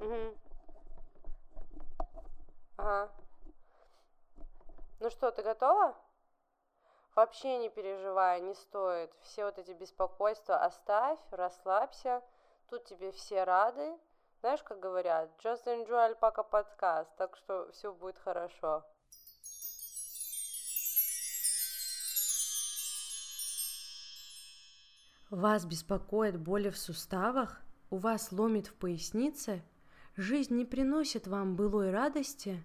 Угу. Ага. Ну что, ты готова? Вообще не переживай, не стоит. Все вот эти беспокойства оставь, расслабься. Тут тебе все рады. Знаешь, как говорят, just enjoy альпака подкаст, так что все будет хорошо. Вас беспокоит боли в суставах? У вас ломит в пояснице? Жизнь не приносит вам былой радости?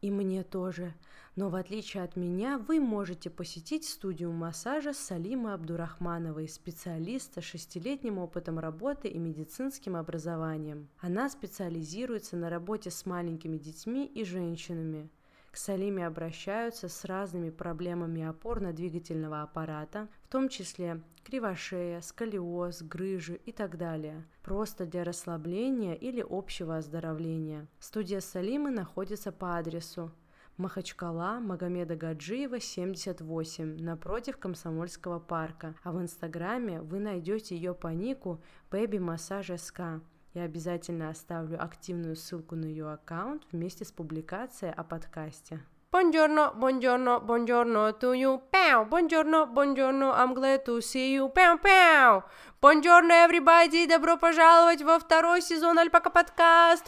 И мне тоже. Но в отличие от меня, вы можете посетить студию массажа Салимы Абдурахмановой, специалиста с шестилетним опытом работы и медицинским образованием. Она специализируется на работе с маленькими детьми и женщинами. К Салиме обращаются с разными проблемами опорно-двигательного аппарата, в том числе кривошея, сколиоз, грыжи и так далее, просто для расслабления или общего оздоровления. Студия Салимы находится по адресу Махачкала, Магомеда Гаджиева, 78, напротив Комсомольского парка. А в Инстаграме вы найдете ее по нику Baby Massage SK. Я обязательно оставлю активную ссылку на ее аккаунт вместе с публикацией о подкасте. Buongiorno, buongiorno, buongiorno to you. Pow. Buongiorno, buongiorno, I'm glad to see you. Pow, pow. Buongiorno, everybody. Добро пожаловать во второй сезон Альпака подкаст.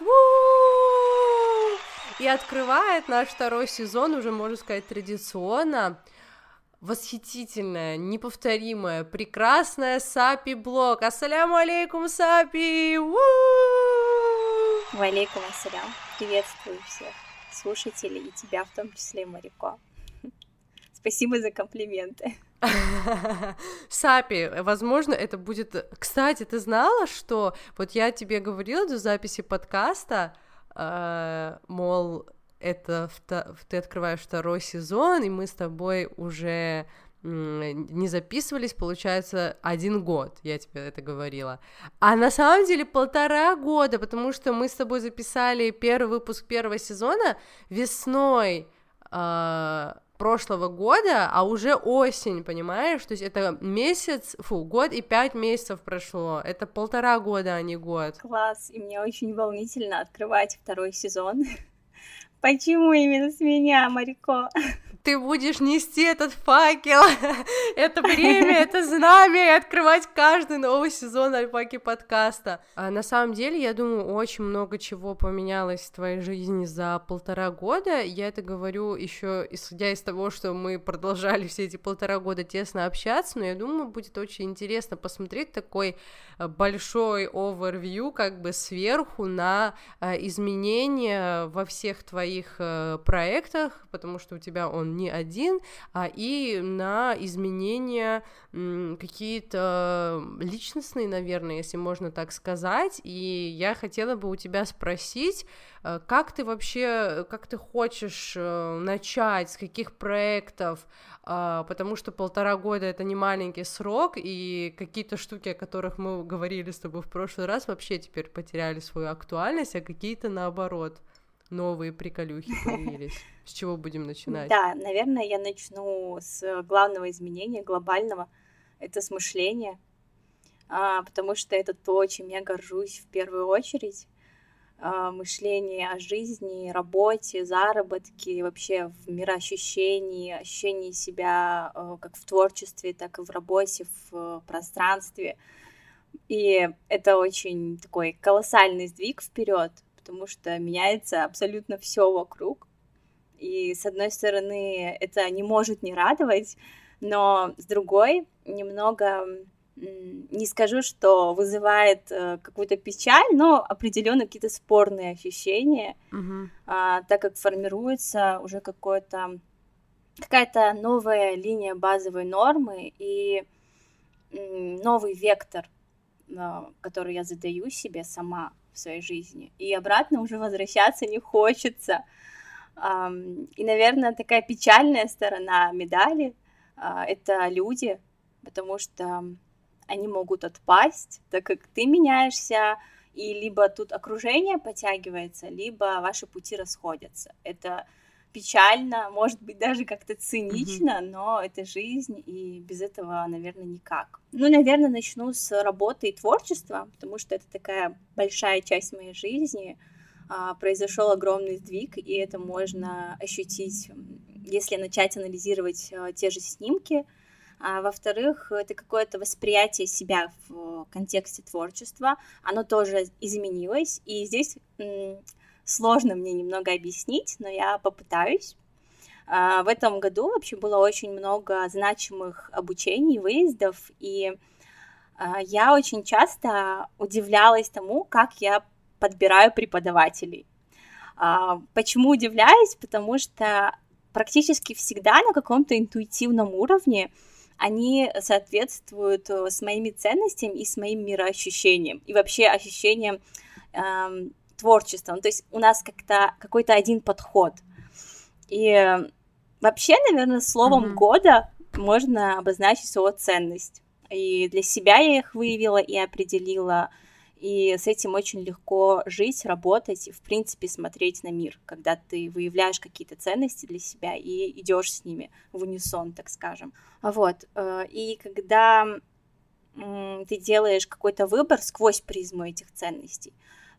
И открывает наш второй сезон, уже можно сказать, традиционно восхитительная, неповторимая, прекрасная Сапи Блог. Ассаляму алейкум, Сапи! Валейкум ассалям. Приветствую всех слушателей и тебя в том числе, Марико. Спасибо за комплименты. Сапи, возможно, это будет... Кстати, ты знала, что... Вот я тебе говорила до записи подкаста, э, мол, это ты открываешь второй сезон, и мы с тобой уже не записывались, получается, один год, я тебе это говорила. А на самом деле полтора года, потому что мы с тобой записали первый выпуск первого сезона весной э, прошлого года, а уже осень, понимаешь? То есть это месяц, фу, год и пять месяцев прошло. Это полтора года, а не год. Класс, и мне очень волнительно открывать второй сезон. Почему именно с меня, Марико? ты будешь нести этот факел, это время, это знамя, и открывать каждый новый сезон Альпаки подкаста. А на самом деле, я думаю, очень много чего поменялось в твоей жизни за полтора года. Я это говорю еще исходя из того, что мы продолжали все эти полтора года тесно общаться, но я думаю, будет очень интересно посмотреть такой большой овервью, как бы сверху на э, изменения во всех твоих э, проектах, потому что у тебя он не один, а и на изменения какие-то личностные, наверное, если можно так сказать. И я хотела бы у тебя спросить, э, как ты вообще, как ты хочешь э, начать, с каких проектов, а, потому что полтора года это не маленький срок, и какие-то штуки, о которых мы говорили с тобой в прошлый раз, вообще теперь потеряли свою актуальность, а какие-то наоборот новые приколюхи появились? С чего будем начинать? Да, наверное, я начну с главного изменения, глобального. Это с мышления, а, потому что это то, чем я горжусь в первую очередь. А, мышление о жизни, работе, заработке, вообще в мироощущении, ощущении себя а, как в творчестве, так и в работе, в пространстве. И это очень такой колоссальный сдвиг вперед, потому что меняется абсолютно все вокруг. И с одной стороны, это не может не радовать, но с другой немного не скажу, что вызывает э, какую-то печаль, но определенно какие-то спорные ощущения, uh-huh. а, так как формируется уже какое-то какая-то новая линия базовой нормы и новый вектор, а, который я задаю себе сама в своей жизни. И обратно уже возвращаться не хочется. И, наверное, такая печальная сторона медали а, — это люди, потому что они могут отпасть, так как ты меняешься, и либо тут окружение подтягивается, либо ваши пути расходятся. Это печально, может быть, даже как-то цинично, mm-hmm. но это жизнь, и без этого, наверное, никак. Ну, наверное, начну с работы и творчества, потому что это такая большая часть моей жизни. А, произошел огромный сдвиг, и это можно ощутить, если начать анализировать а, те же снимки. А, во-вторых, это какое-то восприятие себя в контексте творчества, оно тоже изменилось, и здесь сложно мне немного объяснить, но я попытаюсь. А, в этом году вообще было очень много значимых обучений, выездов, и а, я очень часто удивлялась тому, как я подбираю преподавателей. А, почему удивляюсь? Потому что практически всегда на каком-то интуитивном уровне они соответствуют э, с моими ценностями и с моим мироощущением, и вообще ощущением эм, творчеством. Ну, то есть у нас как-то какой-то один подход. И вообще, наверное, словом mm-hmm. года можно обозначить слово ценность. И для себя я их выявила и определила. И с этим очень легко жить, работать в принципе, смотреть на мир, когда ты выявляешь какие-то ценности для себя и идешь с ними в унисон, так скажем. Вот. Э, и когда ты делаешь какой-то выбор сквозь призму этих ценностей,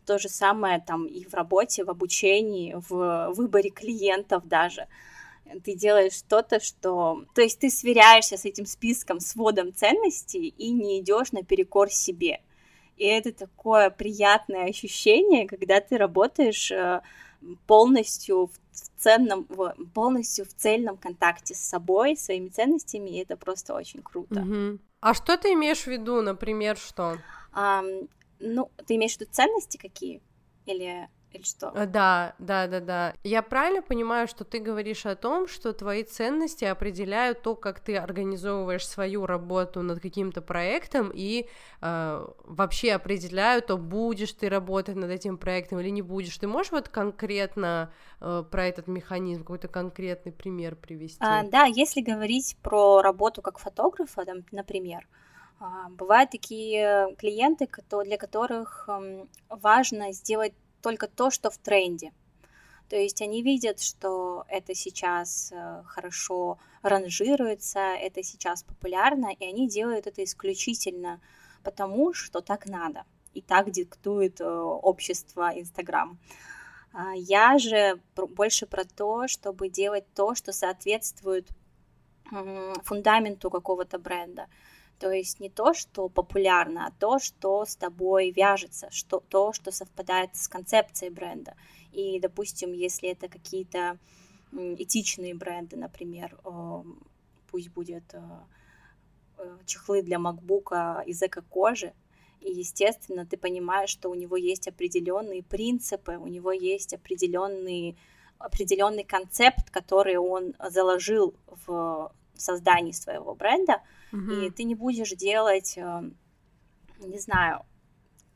то же самое там и в работе, в обучении, в выборе клиентов даже. Ты делаешь что-то, что... То есть ты сверяешься с этим списком, сводом ценностей и не идешь наперекор себе. И это такое приятное ощущение, когда ты работаешь э, полностью в ценном, полностью в цельном контакте с собой, своими ценностями, и это просто очень круто. Угу. А что ты имеешь в виду, например, что? Ну, ты имеешь в виду ценности какие? Или или что? Э, да, да, да, да. Я правильно понимаю, что ты говоришь о том, что твои ценности определяют то, как ты организовываешь свою работу над каким-то проектом и э, вообще определяют, то будешь ты работать над этим проектом или не будешь. Ты можешь вот конкретно э, про этот механизм какой-то конкретный пример привести? А, да, если говорить про работу как фотографа, там, например, а, бывают такие клиенты, для которых важно сделать только то, что в тренде. То есть они видят, что это сейчас э, хорошо ранжируется, это сейчас популярно, и они делают это исключительно потому, что так надо, и так диктует э, общество Инстаграм. А я же больше про то, чтобы делать то, что соответствует фундаменту какого-то бренда. То есть не то, что популярно, а то, что с тобой вяжется, что, то, что совпадает с концепцией бренда. И, допустим, если это какие-то этичные бренды, например, пусть будет э, э, чехлы для макбука из эко-кожи, и, естественно, ты понимаешь, что у него есть определенные принципы, у него есть определенный, определенный концепт, который он заложил в создании своего бренда – mm-hmm. и ты не будешь делать, эм, не знаю,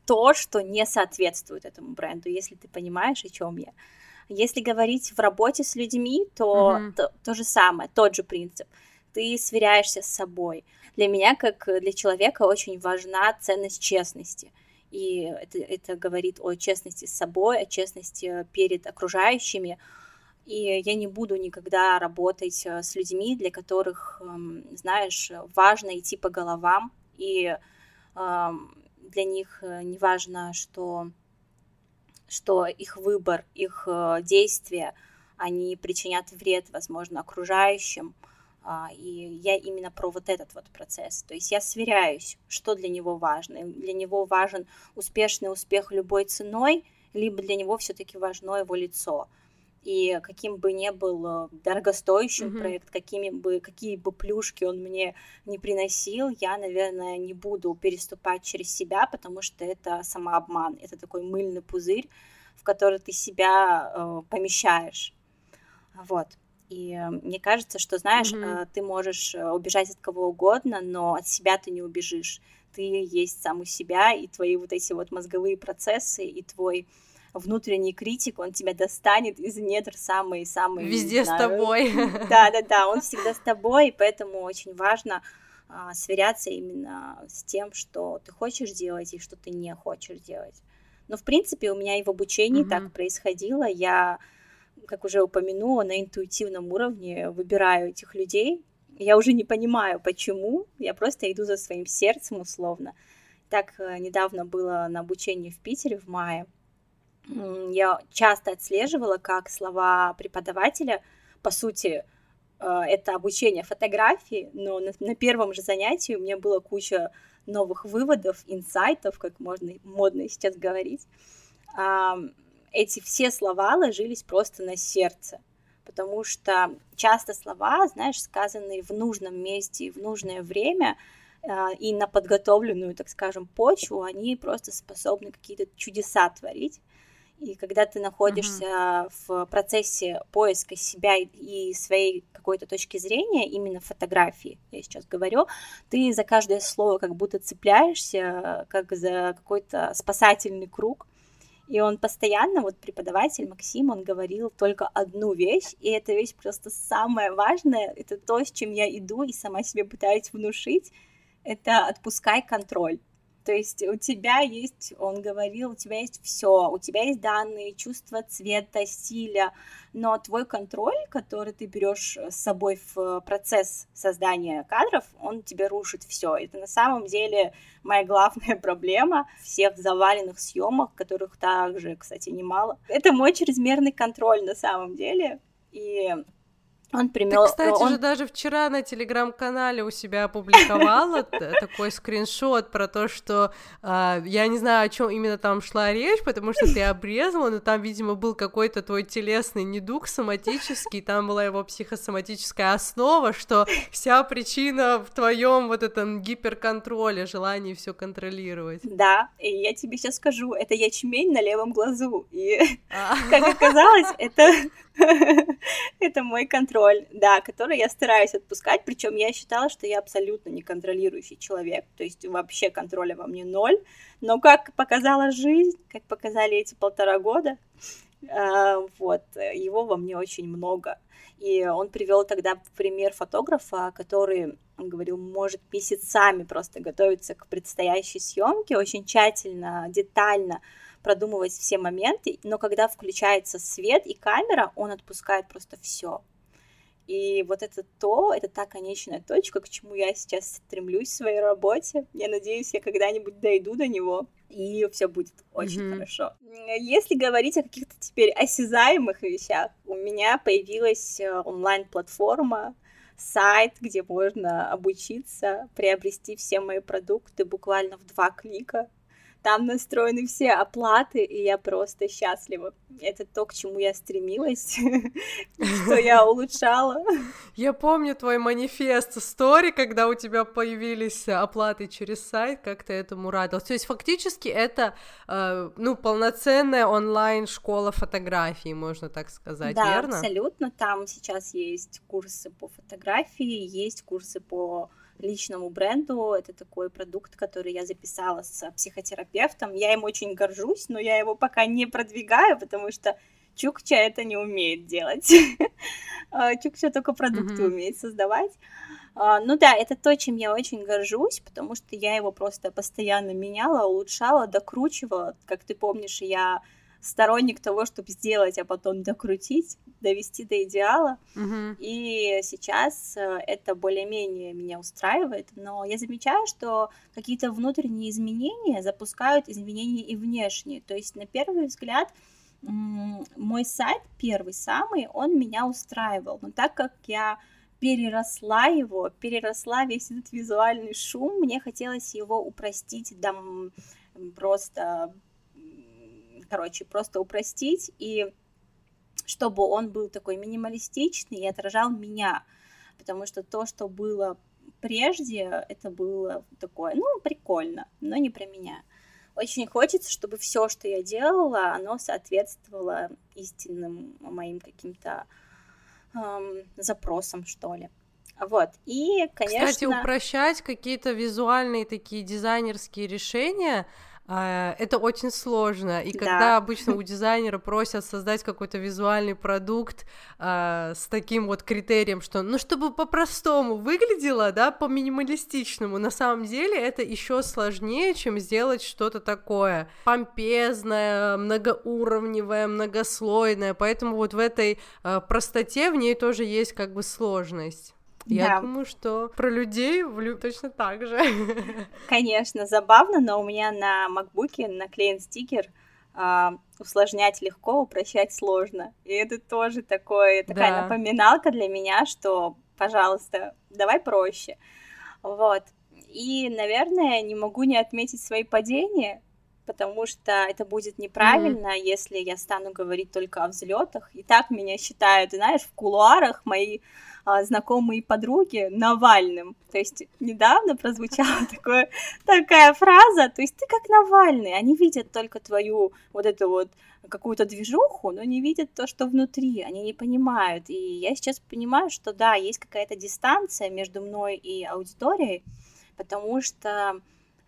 то, что не соответствует этому бренду, если ты понимаешь, о чем я. Если говорить в работе с людьми, то, mm-hmm. то то же самое, тот же принцип. Ты сверяешься с собой. Для меня, как для человека, очень важна ценность честности. И это, это говорит о честности с собой, о честности перед окружающими, и я не буду никогда работать э, с людьми, для которых, эм, знаешь, важно идти по головам, и эм, для них э, не важно, что, что их выбор, их э, действия, они причинят вред, возможно, окружающим, а, и я именно про вот этот вот процесс. То есть я сверяюсь, что для него важно. Для него важен успешный успех любой ценой, либо для него все-таки важно его лицо и каким бы ни был э, дорогостоящим mm-hmm. проект, какими бы, какие бы плюшки он мне не приносил, я, наверное, не буду переступать через себя, потому что это самообман, это такой мыльный пузырь, в который ты себя э, помещаешь. Вот. И э, мне кажется, что, знаешь, mm-hmm. ты можешь убежать от кого угодно, но от себя ты не убежишь. Ты есть сам у себя, и твои вот эти вот мозговые процессы, и твой внутренний критик, он тебя достанет из недр самый-самый... Везде знаю, с тобой. Да-да-да, он всегда с тобой, и поэтому очень важно а, сверяться именно с тем, что ты хочешь делать и что ты не хочешь делать. Но, в принципе, у меня и в обучении mm-hmm. так происходило. Я как уже упомянула, на интуитивном уровне выбираю этих людей. Я уже не понимаю, почему, я просто иду за своим сердцем условно. Так э, недавно было на обучении в Питере в мае. Я часто отслеживала, как слова преподавателя, по сути, э, это обучение фотографии, но на, на первом же занятии у меня была куча новых выводов, инсайтов, как можно модно сейчас говорить эти все слова ложились просто на сердце, потому что часто слова, знаешь, сказанные в нужном месте в нужное время, а, и на подготовленную, так скажем, почву, они просто способны какие-то чудеса творить. И когда ты находишься uh-huh. в процессе поиска себя и своей какой-то точки зрения, именно фотографии, я сейчас говорю, ты за каждое слово как будто цепляешься, как за какой-то спасательный круг, и он постоянно, вот преподаватель Максим, он говорил только одну вещь, и эта вещь просто самая важная, это то, с чем я иду и сама себе пытаюсь внушить, это отпускай контроль. То есть у тебя есть, он говорил, у тебя есть все, у тебя есть данные, чувство цвета, стиля, но твой контроль, который ты берешь с собой в процесс создания кадров, он тебе рушит все. Это на самом деле моя главная проблема всех заваленных съемок, которых также, кстати, немало. Это мой чрезмерный контроль на самом деле. И он примел... Ты, кстати он... же даже вчера на телеграм-канале у себя опубликовала такой скриншот про то, что а, я не знаю, о чем именно там шла речь, потому что ты обрезала, но там, видимо, был какой-то твой телесный недуг соматический, там была его психосоматическая основа, что вся причина в твоем вот этом гиперконтроле, желании все контролировать. Да, и я тебе сейчас скажу, это ячмень на левом глазу, и а. как оказалось, это это мой контроль, да, который я стараюсь отпускать, причем я считала, что я абсолютно не контролирующий человек, то есть вообще контроля во мне ноль, но как показала жизнь, как показали эти полтора года, а, вот, его во мне очень много. И он привел тогда пример фотографа, который, он говорил, может месяцами просто готовиться к предстоящей съемке, очень тщательно, детально продумывать все моменты, но когда включается свет и камера, он отпускает просто все. И вот это то, это та конечная точка, к чему я сейчас стремлюсь в своей работе. Я надеюсь, я когда-нибудь дойду до него, и все будет очень mm-hmm. хорошо. Если говорить о каких-то теперь осязаемых вещах, у меня появилась э, онлайн-платформа, сайт, где можно обучиться, приобрести все мои продукты буквально в два клика. Там настроены все оплаты, и я просто счастлива. Это то, к чему я стремилась, что я улучшала. Я помню твой манифест стори, когда у тебя появились оплаты через сайт, как ты этому радовалась. То есть фактически это, э, ну, полноценная онлайн-школа фотографии, можно так сказать, да, верно? Да, абсолютно. Там сейчас есть курсы по фотографии, есть курсы по личному бренду. Это такой продукт, который я записала с психотерапевтом. Я им очень горжусь, но я его пока не продвигаю, потому что Чукча это не умеет делать. А, Чукча только продукты mm-hmm. умеет создавать. А, ну да, это то, чем я очень горжусь, потому что я его просто постоянно меняла, улучшала, докручивала. Как ты помнишь, я сторонник того, чтобы сделать, а потом докрутить, довести до идеала. Uh-huh. И сейчас э, это более-менее меня устраивает, но я замечаю, что какие-то внутренние изменения запускают изменения и внешние. То есть на первый взгляд мой сайт первый самый, он меня устраивал, но так как я переросла его, переросла весь этот визуальный шум, мне хотелось его упростить до просто короче, просто упростить, и чтобы он был такой минималистичный и отражал меня, потому что то, что было прежде, это было такое, ну, прикольно, но не про меня. Очень хочется, чтобы все, что я делала, оно соответствовало истинным моим каким-то эм, запросам, что ли. Вот, и, конечно... Кстати, упрощать какие-то визуальные такие дизайнерские решения, это очень сложно. И когда да. обычно у дизайнера просят создать какой-то визуальный продукт а, с таким вот критерием, что, ну, чтобы по-простому выглядело, да, по-минималистичному, на самом деле это еще сложнее, чем сделать что-то такое помпезное, многоуровневое, многослойное. Поэтому вот в этой а, простоте в ней тоже есть как бы сложность. Я да. думаю, что про людей влю точно так же. Конечно, забавно, но у меня на макбуке наклеен стикер э, усложнять легко, упрощать сложно. И это тоже такое, такая да. напоминалка для меня, что, пожалуйста, давай проще. Вот. И, наверное, не могу не отметить свои падения, потому что это будет неправильно, mm-hmm. если я стану говорить только о взлетах. И так меня считают, знаешь, в кулуарах мои а, знакомые подруги Навальным. То есть недавно прозвучала такое, такая фраза, то есть ты как Навальный, они видят только твою вот эту вот какую-то движуху, но не видят то, что внутри, они не понимают. И я сейчас понимаю, что да, есть какая-то дистанция между мной и аудиторией, потому что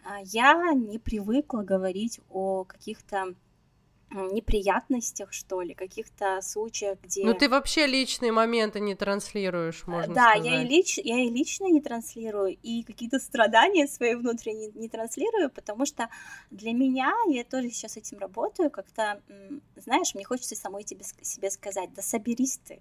а, я не привыкла говорить о каких-то неприятностях, что ли, каких-то случаях, где... Ну, ты вообще личные моменты не транслируешь, э, можно да, сказать. Да, я, и лич... я и лично не транслирую, и какие-то страдания свои внутренние не транслирую, потому что для меня, я тоже сейчас этим работаю, как-то, знаешь, мне хочется самой тебе, себе сказать, да соберись ты,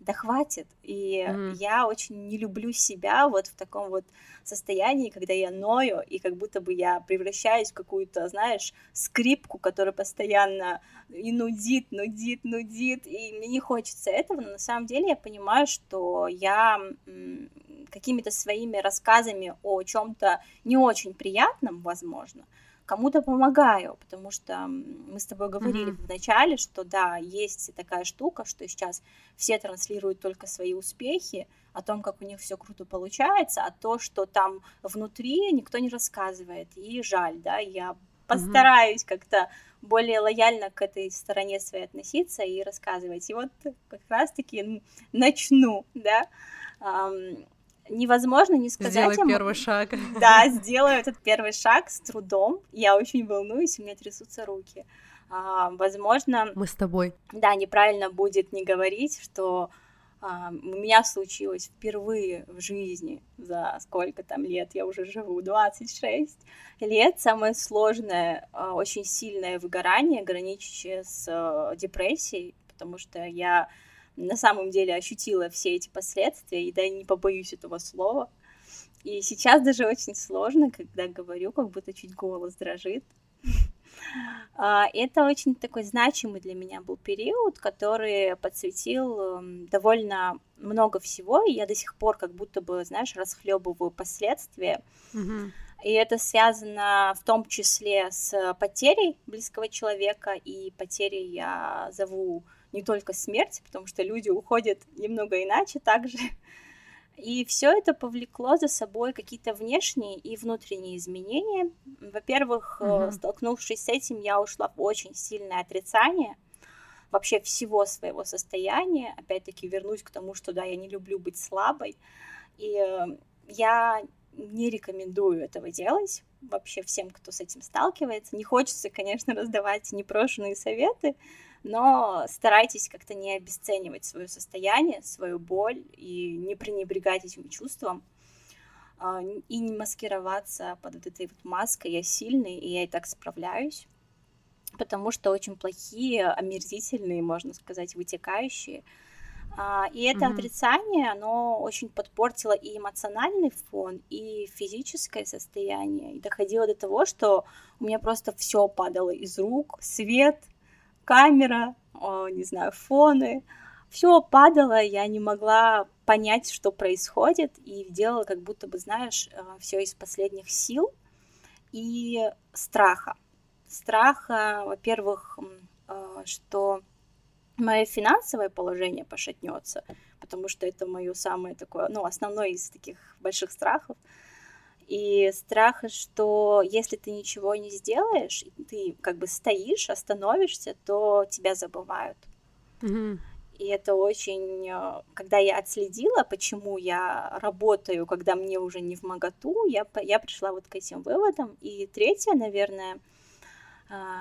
да хватит. И mm-hmm. я очень не люблю себя вот в таком вот состоянии, когда я ною, и как будто бы я превращаюсь в какую-то, знаешь, скрипку, которая постоянно и нудит, нудит, нудит, и мне не хочется этого, но на самом деле я понимаю, что я какими-то своими рассказами о чем-то не очень приятном, возможно, кому-то помогаю, потому что мы с тобой говорили mm-hmm. в начале, что да, есть такая штука, что сейчас все транслируют только свои успехи, о том, как у них все круто получается, а то, что там внутри, никто не рассказывает. И жаль, да, я постараюсь mm-hmm. как-то более лояльно к этой стороне своей относиться и рассказывать. И вот как раз-таки начну, да невозможно не сказать Сделай им... первый шаг. Да, сделаю этот первый шаг с трудом. Я очень волнуюсь, у меня трясутся руки. А, возможно... Мы с тобой. Да, неправильно будет не говорить, что а, у меня случилось впервые в жизни за сколько там лет я уже живу, 26 лет, самое сложное, а, очень сильное выгорание, граничащее с а, депрессией, потому что я на самом деле ощутила все эти последствия, и да, не побоюсь этого слова. И сейчас даже очень сложно, когда говорю, как будто чуть голос дрожит. А, это очень такой значимый для меня был период, который подсветил эм, довольно много всего, и я до сих пор как будто бы, знаешь, расхлебываю последствия. Mm-hmm. И это связано в том числе с потерей близкого человека, и потерей я зову не только смерть, потому что люди уходят немного иначе также. И все это повлекло за собой какие-то внешние и внутренние изменения. Во-первых, uh-huh. столкнувшись с этим, я ушла в очень сильное отрицание вообще всего своего состояния. Опять-таки вернусь к тому, что да, я не люблю быть слабой. И э, я не рекомендую этого делать вообще всем, кто с этим сталкивается. Не хочется, конечно, раздавать непрошенные советы, но старайтесь как-то не обесценивать свое состояние, свою боль и не пренебрегать этим чувством а, и не маскироваться под вот этой вот маской «я сильный, и я и так справляюсь», потому что очень плохие, омерзительные, можно сказать, вытекающие. А, и это mm-hmm. отрицание, оно очень подпортило и эмоциональный фон, и физическое состояние. И доходило до того, что у меня просто все падало из рук, свет, камера, не знаю, фоны. Все падало, я не могла понять, что происходит, и делала как будто бы, знаешь, э, все из последних сил и страха. Страха, во-первых, э, что мое финансовое положение пошатнется, потому что это мое самое такое, ну, основной из таких больших страхов и страха, что если ты ничего не сделаешь, ты как бы стоишь, остановишься, то тебя забывают. Mm-hmm. И это очень, э, когда я отследила, почему я работаю, когда мне уже не в моготу, я, я пришла вот к этим выводам. И третье, наверное,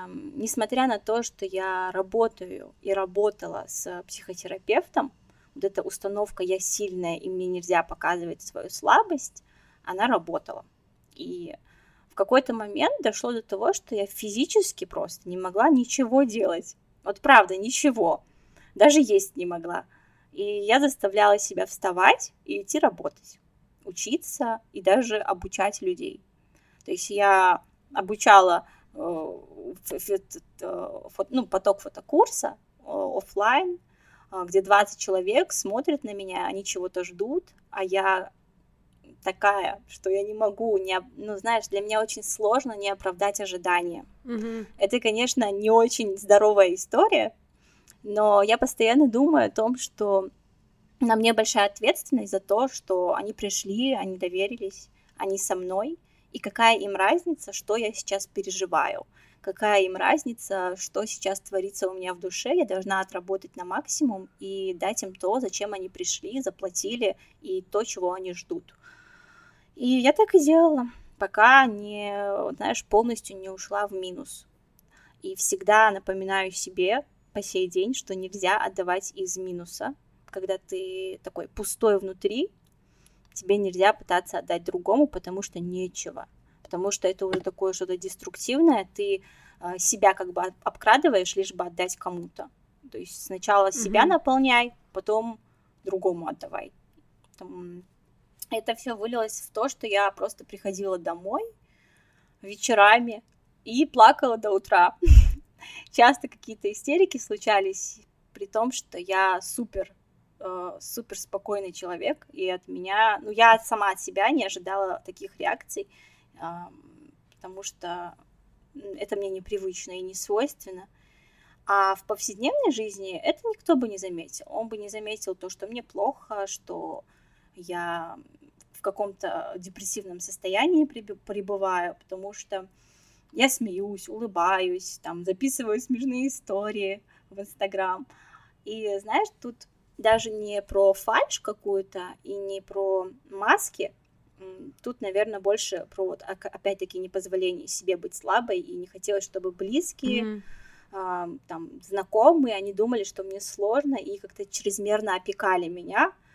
несмотря на то, что я работаю и работала с психотерапевтом, вот эта установка «я сильная, и мне нельзя показывать свою слабость», она работала. И в какой-то момент дошло до того, что я физически просто не могла ничего делать. Вот правда, ничего. Даже есть не могла. И я заставляла себя вставать и идти работать, учиться и даже обучать людей. То есть я обучала э, ну, поток фотокурса э, офлайн, э, где 20 человек смотрят на меня, они чего-то ждут, а я такая, что я не могу, не, ну, знаешь, для меня очень сложно не оправдать ожидания. Mm-hmm. Это, конечно, не очень здоровая история, но я постоянно думаю о том, что на мне большая ответственность за то, что они пришли, они доверились, они со мной, и какая им разница, что я сейчас переживаю, какая им разница, что сейчас творится у меня в душе, я должна отработать на максимум и дать им то, зачем они пришли, заплатили, и то, чего они ждут. И я так и делала, пока не, знаешь, полностью не ушла в минус. И всегда напоминаю себе по сей день, что нельзя отдавать из минуса, когда ты такой пустой внутри, тебе нельзя пытаться отдать другому, потому что нечего. Потому что это уже такое что-то деструктивное, ты э, себя как бы обкрадываешь, лишь бы отдать кому-то. То есть сначала себя mm-hmm. наполняй, потом другому отдавай. Там, это все вылилось в то, что я просто приходила домой вечерами и плакала до утра. Часто какие-то истерики случались, при том, что я супер э, супер спокойный человек, и от меня, ну, я сама от себя не ожидала таких реакций, потому что это мне непривычно и не свойственно. А в повседневной жизни это никто бы не заметил. Он бы не заметил то, что мне плохо, что я в каком-то депрессивном состоянии пребываю, потому что я смеюсь, улыбаюсь, там, записываю смешные истории в Инстаграм. И знаешь, тут даже не про фальш какую-то и не про маски, тут, наверное, больше про вот опять-таки непозволение себе быть слабой и не хотелось, чтобы близкие, mm-hmm. а, там знакомые, они думали, что мне сложно и как-то чрезмерно опекали меня, а,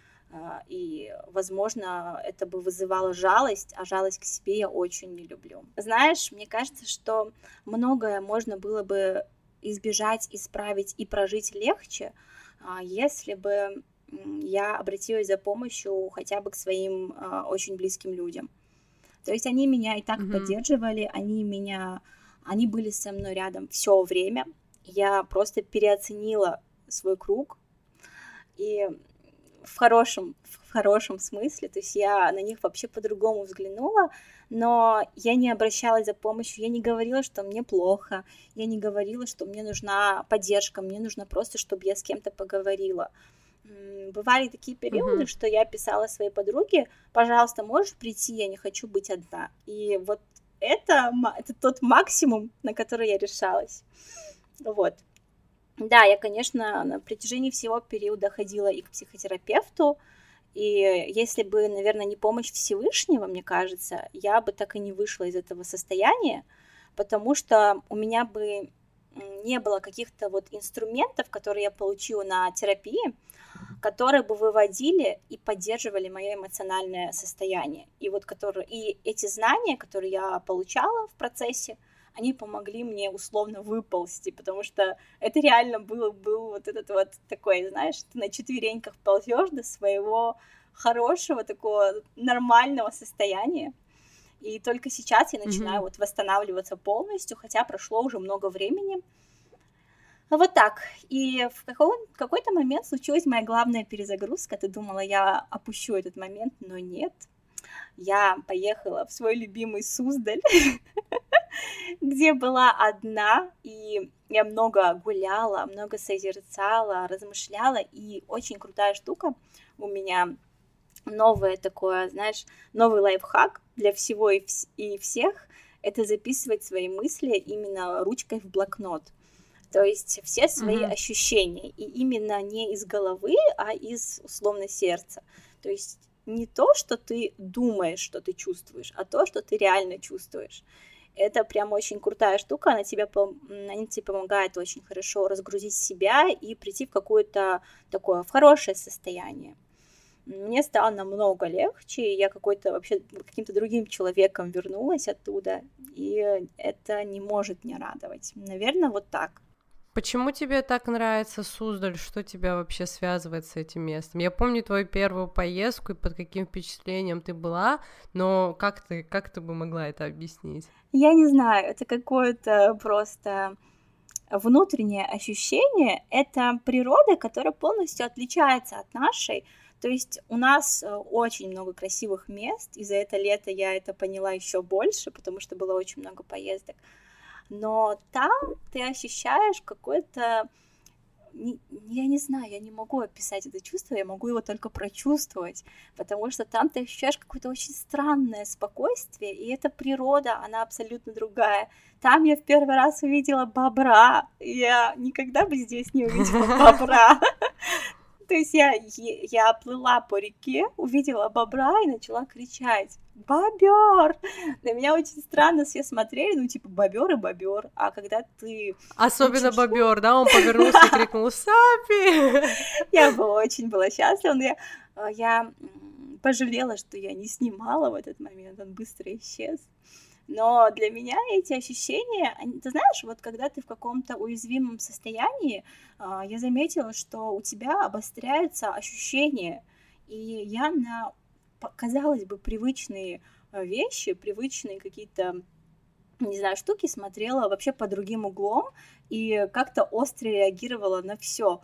и, возможно, это бы вызывало жалость, а жалость к себе я очень не люблю. Знаешь, мне кажется, что многое можно было бы избежать, исправить и прожить легче, а, если бы я обратилась за помощью хотя бы к своим а, очень близким людям. То есть они меня и так mm-hmm. поддерживали, они меня, они были со мной рядом все время. Я просто переоценила свой круг и в хорошем, в хорошем смысле, то есть я на них вообще по-другому взглянула, но я не обращалась за помощью, я не говорила, что мне плохо, я не говорила, что мне нужна поддержка, мне нужно просто, чтобы я с кем-то поговорила. Бывали такие периоды, uh-huh. что я писала своей подруге, пожалуйста, можешь прийти, я не хочу быть одна. И вот это, это тот максимум, на который я решалась. Вот. Да, я, конечно, на протяжении всего периода ходила и к психотерапевту, и если бы, наверное, не помощь Всевышнего, мне кажется, я бы так и не вышла из этого состояния, потому что у меня бы не было каких-то вот инструментов, которые я получила на терапии, которые бы выводили и поддерживали мое эмоциональное состояние. И вот которые, и эти знания, которые я получала в процессе, они помогли мне условно выползти, потому что это реально было, был вот этот вот такой, знаешь, ты на четвереньках ползешь до своего хорошего, такого нормального состояния. И только сейчас я начинаю mm-hmm. вот восстанавливаться полностью, хотя прошло уже много времени. Вот так. И в какой- какой-то момент случилась моя главная перезагрузка. Ты думала, я опущу этот момент, но нет. Я поехала в свой любимый Суздаль где была одна, и я много гуляла, много созерцала, размышляла, и очень крутая штука у меня новое такое, знаешь, новый лайфхак для всего и, вс- и всех, это записывать свои мысли именно ручкой в блокнот. То есть все свои mm-hmm. ощущения, и именно не из головы, а из условно сердца. То есть не то, что ты думаешь, что ты чувствуешь, а то, что ты реально чувствуешь. это прям очень крутая штука, она тебе, она тебе помогает очень хорошо разгрузить себя и прийти в какое-то такое, в хорошее состояние. Мне стало намного легче, я какой-то вообще каким-то другим человеком вернулась оттуда, и это не может не радовать. Наверное, вот так. Почему тебе так нравится Суздаль? Что тебя вообще связывает с этим местом? Я помню твою первую поездку и под каким впечатлением ты была, но как ты, как ты бы могла это объяснить? Я не знаю, это какое-то просто внутреннее ощущение, это природа, которая полностью отличается от нашей. То есть у нас э, очень много красивых мест, и за это лето я это поняла еще больше, потому что было очень много поездок но там ты ощущаешь какое-то я не знаю, я не могу описать это чувство, я могу его только прочувствовать, потому что там ты ощущаешь какое-то очень странное спокойствие, и эта природа, она абсолютно другая. Там я в первый раз увидела бобра, я никогда бы здесь не увидела бобра. То есть я, я плыла по реке, увидела бобра и начала кричать бобер. На меня очень странно все смотрели, ну, типа, бобер и бобер. А когда ты... Особенно учишь... бобер, да, он повернулся и крикнул «Сапи!» Я была очень была счастлива, но я, э, я пожалела, что я не снимала в этот момент, он быстро исчез. Но для меня эти ощущения, ты знаешь, вот когда ты в каком-то уязвимом состоянии, а, я заметила, что у тебя обостряются ощущения, и я на казалось бы, привычные э, вещи, привычные какие-то не знаю, штуки смотрела вообще по другим углом и как-то остро реагировала на все.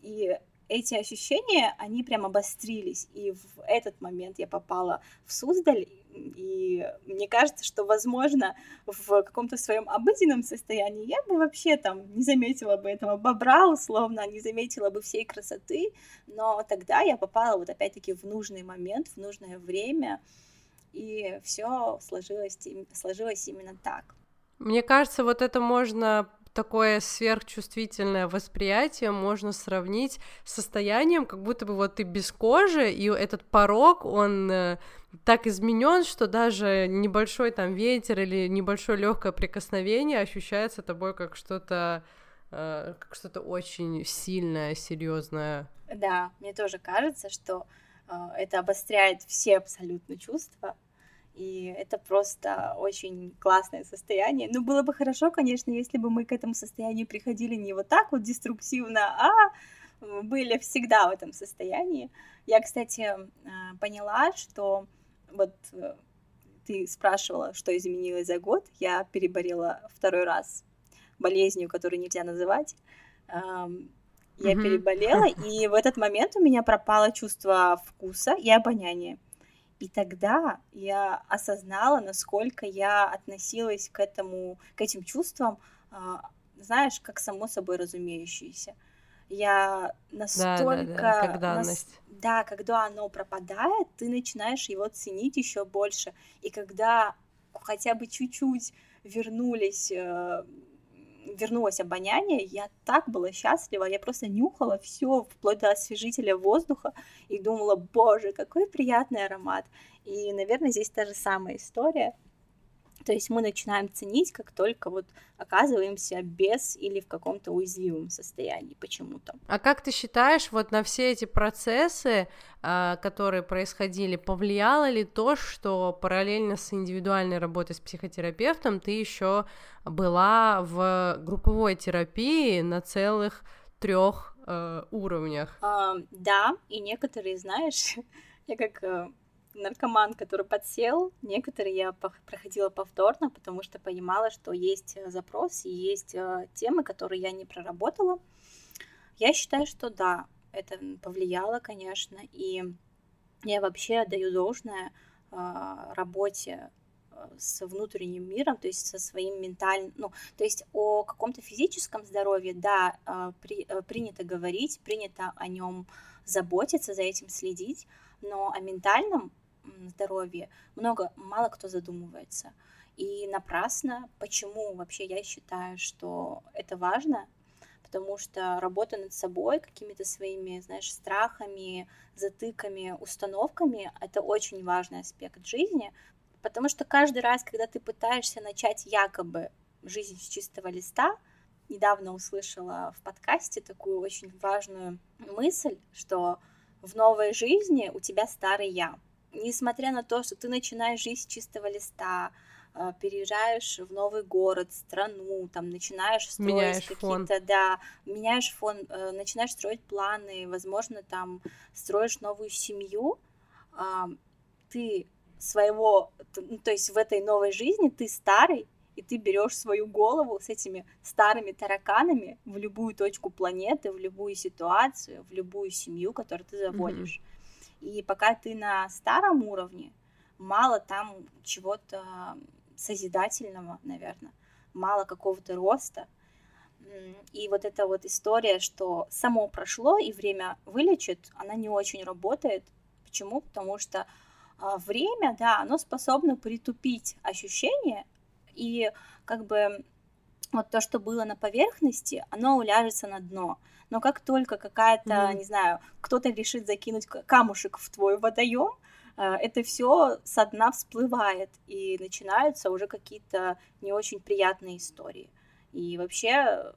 И эти ощущения, они прям обострились. И в этот момент я попала в Суздаль, и мне кажется, что, возможно, в каком-то своем обыденном состоянии я бы вообще там не заметила бы этого бобра, условно, не заметила бы всей красоты, но тогда я попала вот опять-таки в нужный момент, в нужное время, и все сложилось, сложилось именно так. Мне кажется, вот это можно такое сверхчувствительное восприятие можно сравнить с состоянием, как будто бы вот ты без кожи, и этот порог, он э, так изменен, что даже небольшой там ветер или небольшое легкое прикосновение ощущается тобой как что-то э, как что-то очень сильное, серьезное. Да, мне тоже кажется, что э, это обостряет все абсолютно чувства, и это просто очень классное состояние. Ну, было бы хорошо, конечно, если бы мы к этому состоянию приходили не вот так вот деструктивно, а были всегда в этом состоянии. Я, кстати, а, поняла, что вот э, ты спрашивала, что изменилось за год. Я переболела второй раз болезнью, которую нельзя называть. Я mm-hmm. переболела, и в этот момент у меня пропало чувство вкуса и обоняния. И тогда я осознала, насколько я относилась к этому, к этим чувствам, а, знаешь, как само собой разумеющиеся. Я настолько... Да, да, да, как данность. Нас... Да, когда оно пропадает, ты начинаешь его ценить еще больше. И когда хотя бы чуть-чуть вернулись э, вернулось обоняние, я так была счастлива, я просто нюхала все вплоть до освежителя воздуха и думала, боже, какой приятный аромат. И, наверное, здесь та же самая история. То есть мы начинаем ценить, как только вот оказываемся без или в каком-то уязвимом состоянии почему-то. А как ты считаешь, вот на все эти процессы, а, которые происходили, повлияло ли то, что параллельно с индивидуальной работой с психотерапевтом ты еще была в групповой терапии на целых трех э, уровнях? А, да, и некоторые, знаешь, я как э, наркоман, который подсел. Некоторые я проходила повторно, потому что понимала, что есть э, запрос и есть э, темы, которые я не проработала. Я считаю, что да, это повлияло, конечно, и я вообще отдаю должное э, работе с внутренним миром, то есть со своим ментальным, ну, то есть о каком-то физическом здоровье, да, при, принято говорить, принято о нем заботиться, за этим следить, но о ментальном здоровье много, мало кто задумывается. И напрасно, почему вообще я считаю, что это важно, потому что работа над собой, какими-то своими, знаешь, страхами, затыками, установками, это очень важный аспект жизни, Потому что каждый раз, когда ты пытаешься начать якобы жизнь с чистого листа, недавно услышала в подкасте такую очень важную мысль, что в новой жизни у тебя старый я. Несмотря на то, что ты начинаешь жизнь с чистого листа, а, переезжаешь в новый город, страну, там начинаешь строить какие-то, да, меняешь фон, э, начинаешь строить планы, возможно, там строишь новую семью, ты своего, ну, то есть в этой новой жизни ты старый, и ты берешь свою голову с этими старыми тараканами в любую точку планеты, в любую ситуацию, в любую семью, которую ты заводишь. Mm-hmm. И пока ты на старом уровне, мало там чего-то созидательного, наверное, мало какого-то роста. И вот эта вот история, что само прошло и время вылечит, она не очень работает. Почему? Потому что а, время, да, оно способно притупить ощущение, и как бы вот то, что было на поверхности, оно уляжется на дно. Но как только какая-то, mm-hmm. не знаю, кто-то решит закинуть камушек в твой водоем, э, это все со дна всплывает, и начинаются уже какие-то не очень приятные истории. И вообще,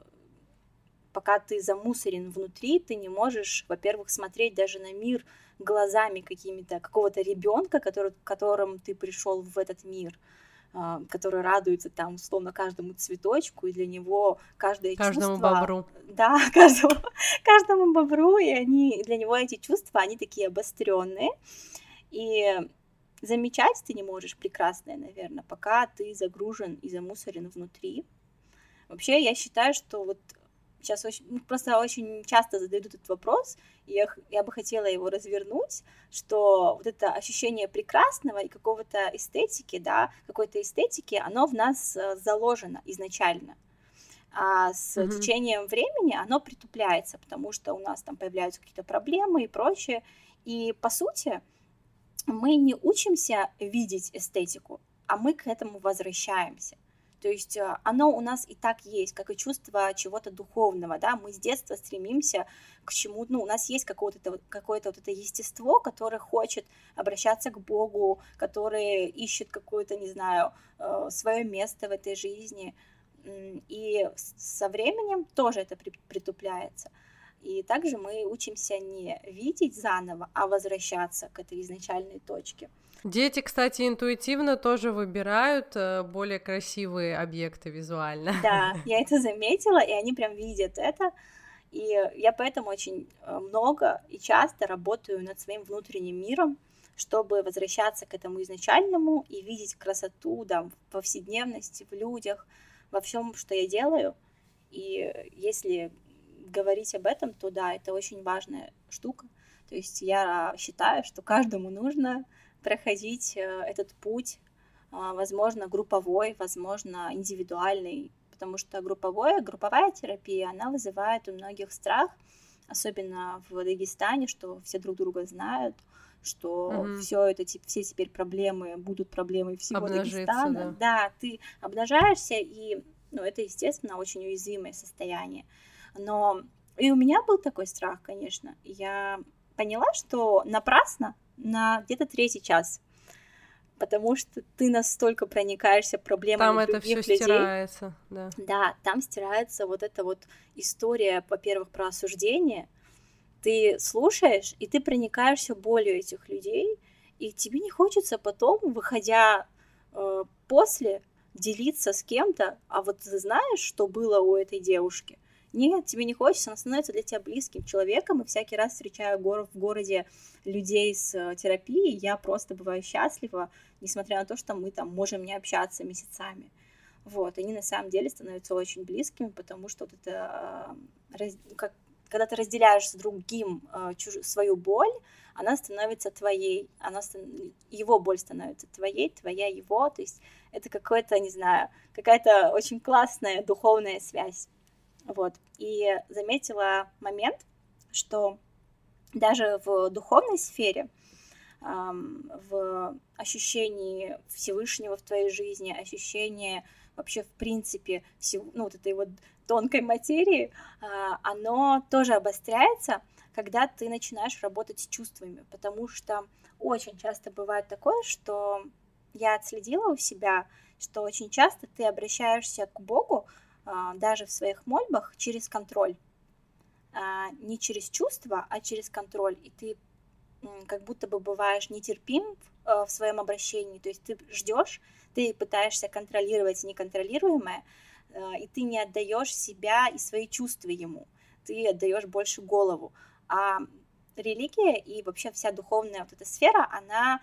пока ты замусорен внутри, ты не можешь, во-первых, смотреть даже на мир глазами какими-то какого-то ребенка, который, которым ты пришел в этот мир. Который радуется там условно каждому цветочку, и для него каждое каждому чувство... бобру. Да, каждому, каждому бобру, и они, для него эти чувства, они такие обостренные. И замечать ты не можешь прекрасное, наверное, пока ты загружен и замусорен внутри. Вообще, я считаю, что вот сейчас очень, ну, просто очень часто задают этот вопрос, и я, я бы хотела его развернуть, что вот это ощущение прекрасного и какого-то эстетики, да, какой-то эстетики, оно в нас э, заложено изначально. А с mm-hmm. течением времени оно притупляется, потому что у нас там появляются какие-то проблемы и прочее. И по сути мы не учимся видеть эстетику, а мы к этому возвращаемся. То есть э, оно у нас и так есть, как и чувство чего-то духовного, да, мы с детства стремимся к чему, ну, у нас есть какое-то какое-то вот это естество, которое хочет обращаться к Богу, которое ищет какое-то, не знаю, э, свое место в этой жизни, и со временем тоже это притупляется. И также мы учимся не видеть заново, а возвращаться к этой изначальной точке. Дети, кстати, интуитивно тоже выбирают э, более красивые объекты визуально. Да, я это заметила, и они прям видят это. И я поэтому очень э, много и часто работаю над своим внутренним миром, чтобы возвращаться к этому изначальному и видеть красоту да, в повседневности, в людях, во всем, что я делаю. И если говорить об этом, то да, это очень важная штука. То есть я считаю, что каждому нужно проходить э, этот путь, а, возможно, групповой, возможно, индивидуальный, потому что групповое, групповая терапия, она вызывает у многих страх, особенно в Дагестане, что все друг друга знают, что mm-hmm. все это, все теперь проблемы будут проблемой всего Обнажиться, Дагестана. Да. да, ты обнажаешься, и ну, это, естественно, очень уязвимое состояние. Но и у меня был такой страх, конечно. Я поняла, что напрасно на где-то третий час. Потому что ты настолько проникаешься проблемами там других это все людей. стирается, да. Да, там стирается вот эта вот история, во-первых, про осуждение. Ты слушаешь, и ты проникаешься болью этих людей, и тебе не хочется потом, выходя э, после, делиться с кем-то, а вот ты знаешь, что было у этой девушки. Нет, тебе не хочется, она становится для тебя близким человеком, и всякий раз встречаю в городе людей с э, терапией, я просто бываю счастлива, несмотря на то, что мы там можем не общаться месяцами. Вот, они на самом деле становятся очень близкими, потому что вот это, э, как, когда ты разделяешь с другим э, чуж... свою боль, она становится твоей, она его боль становится твоей, твоя его, то есть это какое-то, не знаю, какая-то очень классная духовная связь. Вот. И заметила момент, что даже в духовной сфере, в ощущении Всевышнего в твоей жизни, ощущение вообще в принципе всего, ну, вот этой вот тонкой материи, а, оно тоже обостряется, когда ты начинаешь работать с чувствами, потому что очень часто бывает такое, что я отследила у себя, что очень часто ты обращаешься к Богу даже в своих мольбах через контроль. А, не через чувства, а через контроль. И ты как будто бы бываешь нетерпим в э, своем обращении, то есть ты ждешь, ты пытаешься контролировать неконтролируемое, и ты не отдаешь себя и свои чувства ему, ты отдаешь больше голову. А религия и вообще вся духовная вот эта сфера, она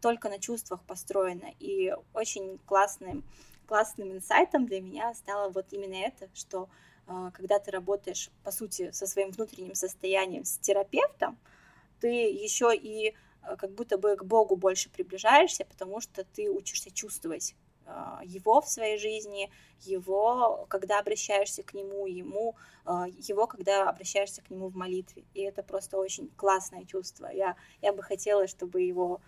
только на чувствах построена. И очень классным, классным инсайтом для меня стало вот именно это, что э, когда ты работаешь, по сути, со своим внутренним состоянием, с терапевтом, ты еще и э, как будто бы к Богу больше приближаешься, потому что ты учишься чувствовать э, его в своей жизни, его, когда обращаешься к нему, ему, его, когда обращаешься к нему в молитве. И это просто очень классное чувство. Я, я бы хотела, чтобы его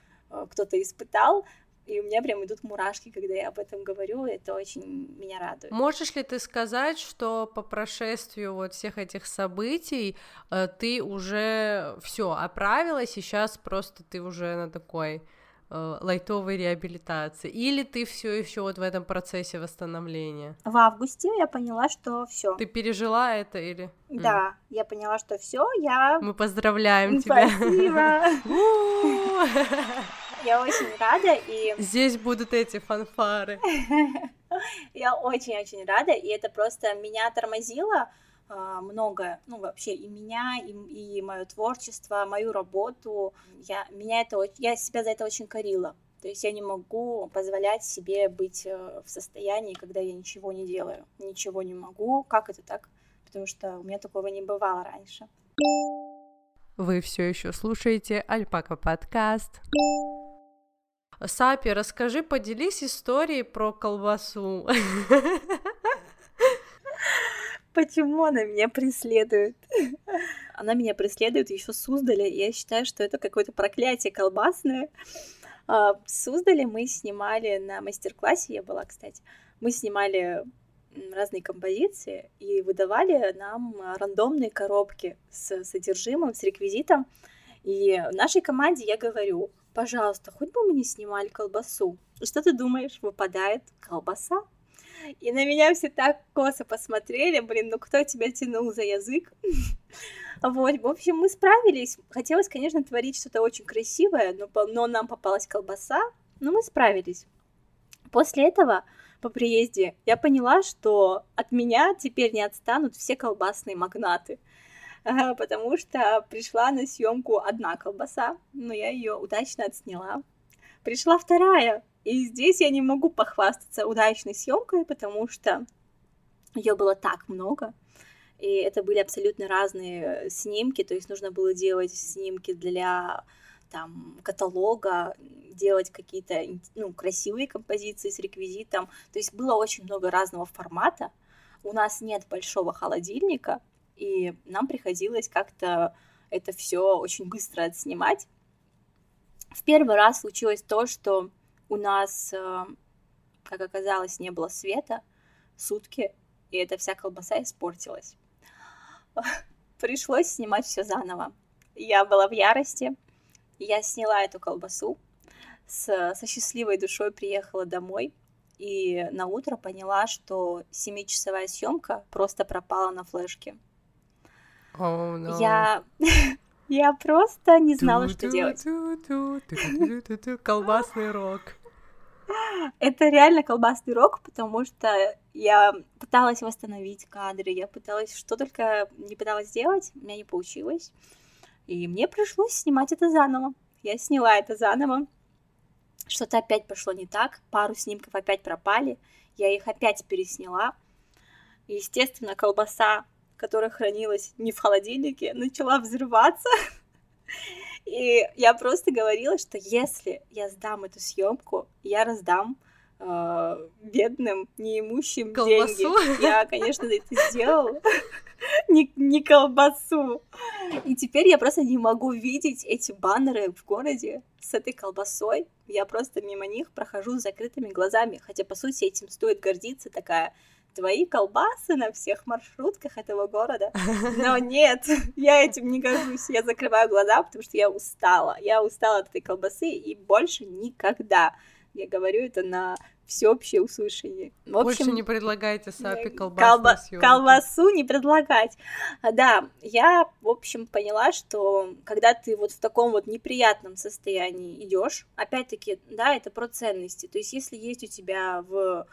кто-то испытал, и у меня прям идут мурашки, когда я об этом говорю, это очень меня радует. Можешь ли ты сказать, что по прошествию вот всех этих событий э, ты уже все оправилась, и сейчас просто ты уже на такой э, лайтовой реабилитации, или ты все еще вот в этом процессе восстановления? В августе я поняла, что все. Ты пережила это или? Да, mm. я поняла, что все, я. Мы поздравляем тебя. Спасибо. Я очень рада и... Здесь будут эти фанфары. Я очень-очень рада, и это просто меня тормозило а, много, ну вообще и меня, и, и мое творчество, мою работу. Я, меня это, я себя за это очень корила. То есть я не могу позволять себе быть э, в состоянии, когда я ничего не делаю, ничего не могу. Как это так? Потому что у меня такого не бывало раньше. Вы все еще слушаете Альпака подкаст. Сапи, расскажи, поделись историей про колбасу. Почему она меня преследует? Она меня преследует еще Суздаля, и я считаю, что это какое-то проклятие колбасное. А, в Суздале мы снимали на мастер-классе, я была, кстати, мы снимали разные композиции и выдавали нам рандомные коробки с содержимым, с реквизитом. И в нашей команде я говорю, пожалуйста, хоть бы мы не снимали колбасу. И что ты думаешь, выпадает колбаса? И на меня все так косо посмотрели, блин, ну кто тебя тянул за язык? Вот, в общем, мы справились. Хотелось, конечно, творить что-то очень красивое, но, но нам попалась колбаса, но мы справились. После этого, по приезде, я поняла, что от меня теперь не отстанут все колбасные магнаты. Потому что пришла на съемку одна колбаса, но я ее удачно отсняла. Пришла вторая, и здесь я не могу похвастаться удачной съемкой, потому что ее было так много, и это были абсолютно разные снимки, то есть нужно было делать снимки для там каталога, делать какие-то ну, красивые композиции с реквизитом. То есть было очень много разного формата. У нас нет большого холодильника, и нам приходилось как-то это все очень быстро отснимать. В первый раз случилось то, что у нас, э, как оказалось, не было света сутки, и эта вся колбаса испортилась. Пришлось снимать все заново. Я была в ярости, я сняла эту колбасу, с, со счастливой душой приехала домой, и на утро поняла, что семичасовая съемка просто пропала на флешке. Oh, no. Я... Я просто не знала, что делать. Колбасный рок. Это реально колбасный рок, потому что я пыталась восстановить кадры, я пыталась, что только не пыталась сделать, у меня не получилось. И мне пришлось снимать это заново. Я сняла это заново. Что-то опять пошло не так, пару снимков опять пропали, я их опять пересняла. Естественно, колбаса которая хранилась не в холодильнике, начала взрываться. И я просто говорила, что если я сдам эту съемку, я раздам э, бедным, неимущим Колбасу? деньги. Я, конечно, это сделала. не, не колбасу. И теперь я просто не могу видеть эти баннеры в городе с этой колбасой. Я просто мимо них прохожу с закрытыми глазами. Хотя, по сути, этим стоит гордиться. Такая твои колбасы на всех маршрутках этого города. Но нет, я этим не горжусь. Я закрываю глаза, потому что я устала. Я устала от этой колбасы и больше никогда Я говорю это на всеобщее услышание. В общем, Больше не предлагайте сапи колбасу. Колба... Колбасу не предлагать. А, да, я, в общем, поняла, что когда ты вот в таком вот неприятном состоянии идешь, опять-таки, да, это про ценности. То есть, если есть у тебя в,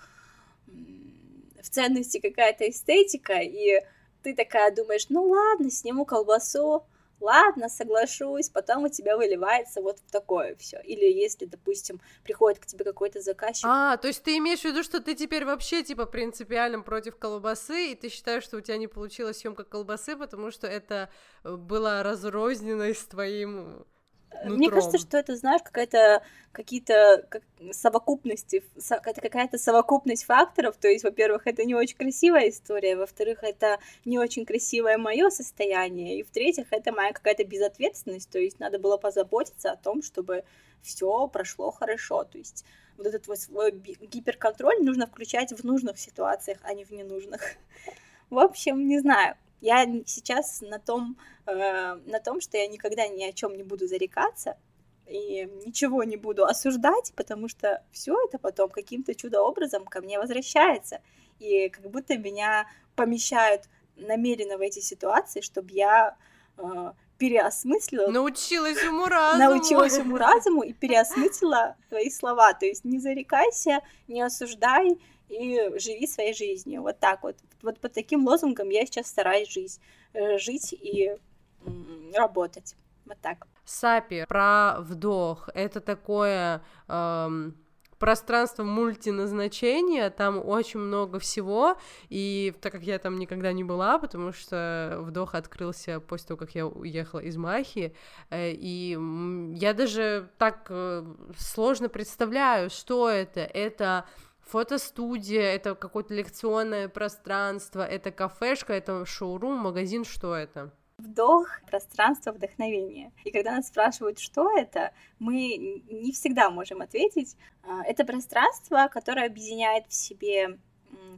в ценности какая-то эстетика, и ты такая думаешь, ну ладно, сниму колбасу, ладно, соглашусь, потом у тебя выливается вот такое все. Или если, допустим, приходит к тебе какой-то заказчик. А, то есть ты имеешь в виду, что ты теперь вообще типа принципиально против колбасы, и ты считаешь, что у тебя не получилась съемка колбасы, потому что это э, было разрознено с твоим Нутром. Мне кажется, что это, знаешь, какая-то какие-то как, совокупности, со, это какая-то совокупность факторов. То есть, во-первых, это не очень красивая история, во-вторых, это не очень красивое мое состояние, и в-третьих, это моя какая-то безответственность. То есть, надо было позаботиться о том, чтобы все прошло хорошо. То есть, вот этот вот свой гиперконтроль нужно включать в нужных ситуациях, а не в ненужных. В общем, не знаю. Я сейчас на том, э, на том, что я никогда ни о чем не буду зарекаться и ничего не буду осуждать, потому что все это потом каким-то чудо-образом ко мне возвращается. И как будто меня помещают намеренно в эти ситуации, чтобы я э, переосмыслила... Научилась уму-разуму. Научилась уму-разуму и переосмыслила твои слова. То есть не зарекайся, не осуждай, и живи своей жизнью. Вот так вот. Вот под таким лозунгом я сейчас стараюсь жить, э, жить и работать. Вот так. Сапи про вдох. Это такое эм, пространство мультиназначения, там очень много всего, и так как я там никогда не была, потому что вдох открылся после того, как я уехала из Махи, э, и я даже так э, сложно представляю, что это. Это фотостудия, это какое-то лекционное пространство, это кафешка, это шоурум, магазин, что это? Вдох, пространство вдохновения. И когда нас спрашивают, что это, мы не всегда можем ответить. А, это пространство, которое объединяет в себе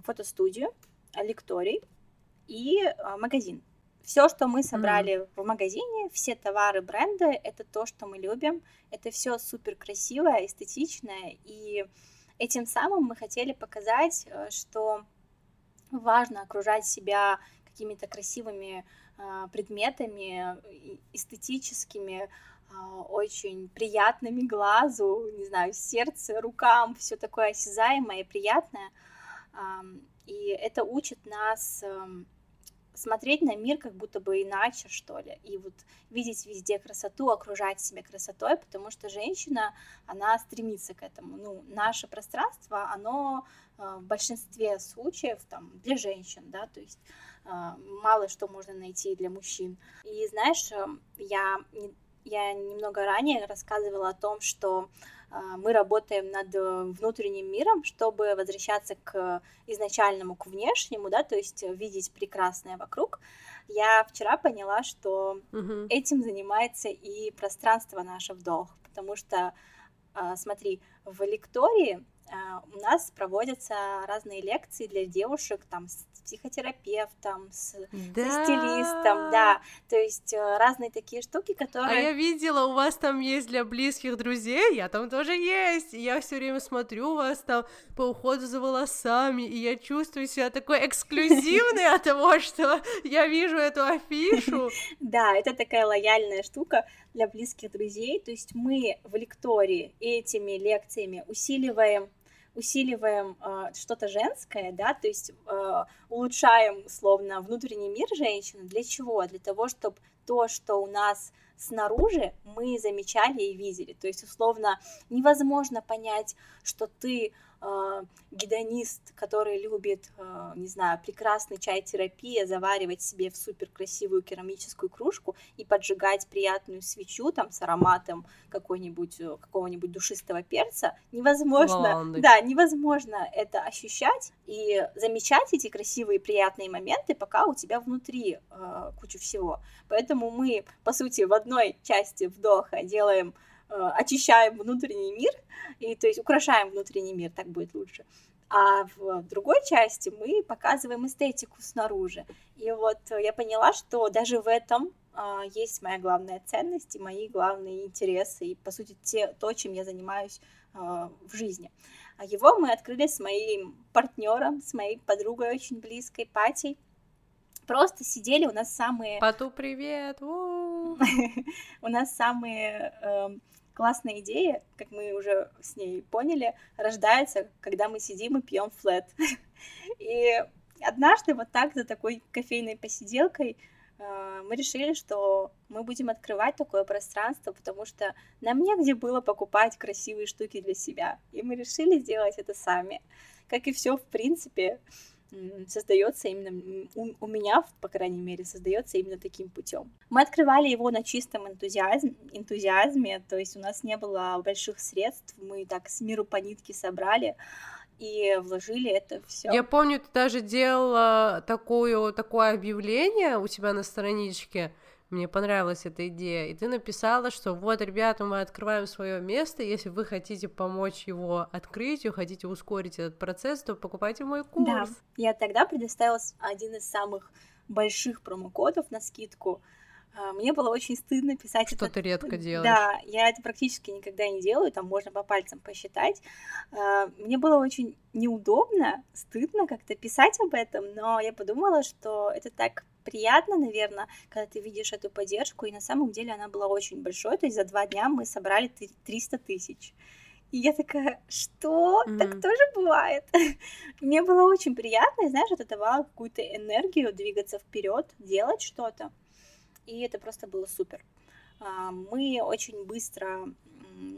фотостудию, лекторий и а, магазин. Все, что мы собрали mm. в магазине, все товары, бренды, это то, что мы любим. Это все супер красивое, эстетичное и Этим самым мы хотели показать, э, что важно окружать себя какими-то красивыми а, предметами, эстетическими, а, очень приятными глазу, не знаю, сердце, рукам, все такое осязаемое и приятное. И это учит нас эм, смотреть на мир как будто бы иначе, что ли, и вот видеть везде красоту, окружать себя красотой, потому что женщина, она стремится к этому. Ну, наше пространство, оно э, в большинстве случаев там для женщин, да, то есть э, мало что можно найти для мужчин. И знаешь, э, я, я немного ранее рассказывала о том, что мы работаем над э, внутренним миром, чтобы возвращаться к изначальному, к внешнему, да, то есть видеть прекрасное вокруг. Я вчера поняла, что uh-huh. этим занимается и пространство наше вдох, потому что, а, смотри, в лектории а, у нас проводятся разные лекции для девушек, там, с психотерапевтом, с, да. с стилистом, да, то есть э, разные такие штуки, которые... А я видела, у вас там есть для близких друзей, я там тоже есть, и я все время смотрю вас там по уходу за волосами, и я чувствую себя такой эксклюзивной от того, что я вижу эту афишу. Да, это такая лояльная штука для близких друзей, то есть мы в лектории этими лекциями усиливаем усиливаем э, что-то женское, да, то есть э, улучшаем, словно, внутренний мир женщины. Для чего? Для того, чтобы то, что у нас снаружи, мы замечали и видели. То есть, условно, невозможно понять, что ты э, гедонист, который любит, э, не знаю, прекрасный чай терапия, заваривать себе в супер красивую керамическую кружку и поджигать приятную свечу там с ароматом какой-нибудь э, какого-нибудь душистого перца, невозможно, Лаванды. да, невозможно это ощущать и замечать эти красивые приятные моменты, пока у тебя внутри э, куча всего. Поэтому мы, по сути, в одной части вдоха делаем очищаем внутренний мир, и то есть украшаем внутренний мир, так будет лучше. А в другой части мы показываем эстетику снаружи. И вот я поняла, что даже в этом а, есть моя главная ценность и мои главные интересы, и, по сути, те, то, чем я занимаюсь в жизни. А его мы открыли с моим партнером, с моей подругой очень близкой, Патей. Просто сидели, у нас самые... Пату, привет! У нас самые классные идеи, как мы уже с ней поняли, рождаются, когда мы сидим и пьем флет. И однажды вот так за такой кофейной посиделкой э, мы решили, что мы будем открывать такое пространство, потому что нам негде было покупать красивые штуки для себя. И мы решили сделать это сами. Как и все, в принципе, создается именно у, у меня, по крайней мере, создается именно таким путем. Мы открывали его на чистом энтузиазме, энтузиазме, то есть у нас не было больших средств, мы так с миру по нитке собрали и вложили это все. Я помню, ты даже делала такое, такое объявление у тебя на страничке, мне понравилась эта идея, и ты написала, что вот, ребята, мы открываем свое место, если вы хотите помочь его открытию, хотите ускорить этот процесс, то покупайте мой курс. Да, я тогда предоставила один из самых больших промокодов на скидку, а, мне было очень стыдно писать Что это. ты редко делаешь. Да, я это практически никогда не делаю, там можно по пальцам посчитать. А, мне было очень неудобно, стыдно как-то писать об этом, но я подумала, что это так приятно, наверное, когда ты видишь эту поддержку, и на самом деле она была очень большой, то есть за два дня мы собрали 300 тысяч. И я такая, что? Mm-hmm. Так тоже бывает. Мне было очень приятно, и знаешь, это давало какую-то энергию двигаться вперед, делать что-то и это просто было супер. А, мы очень быстро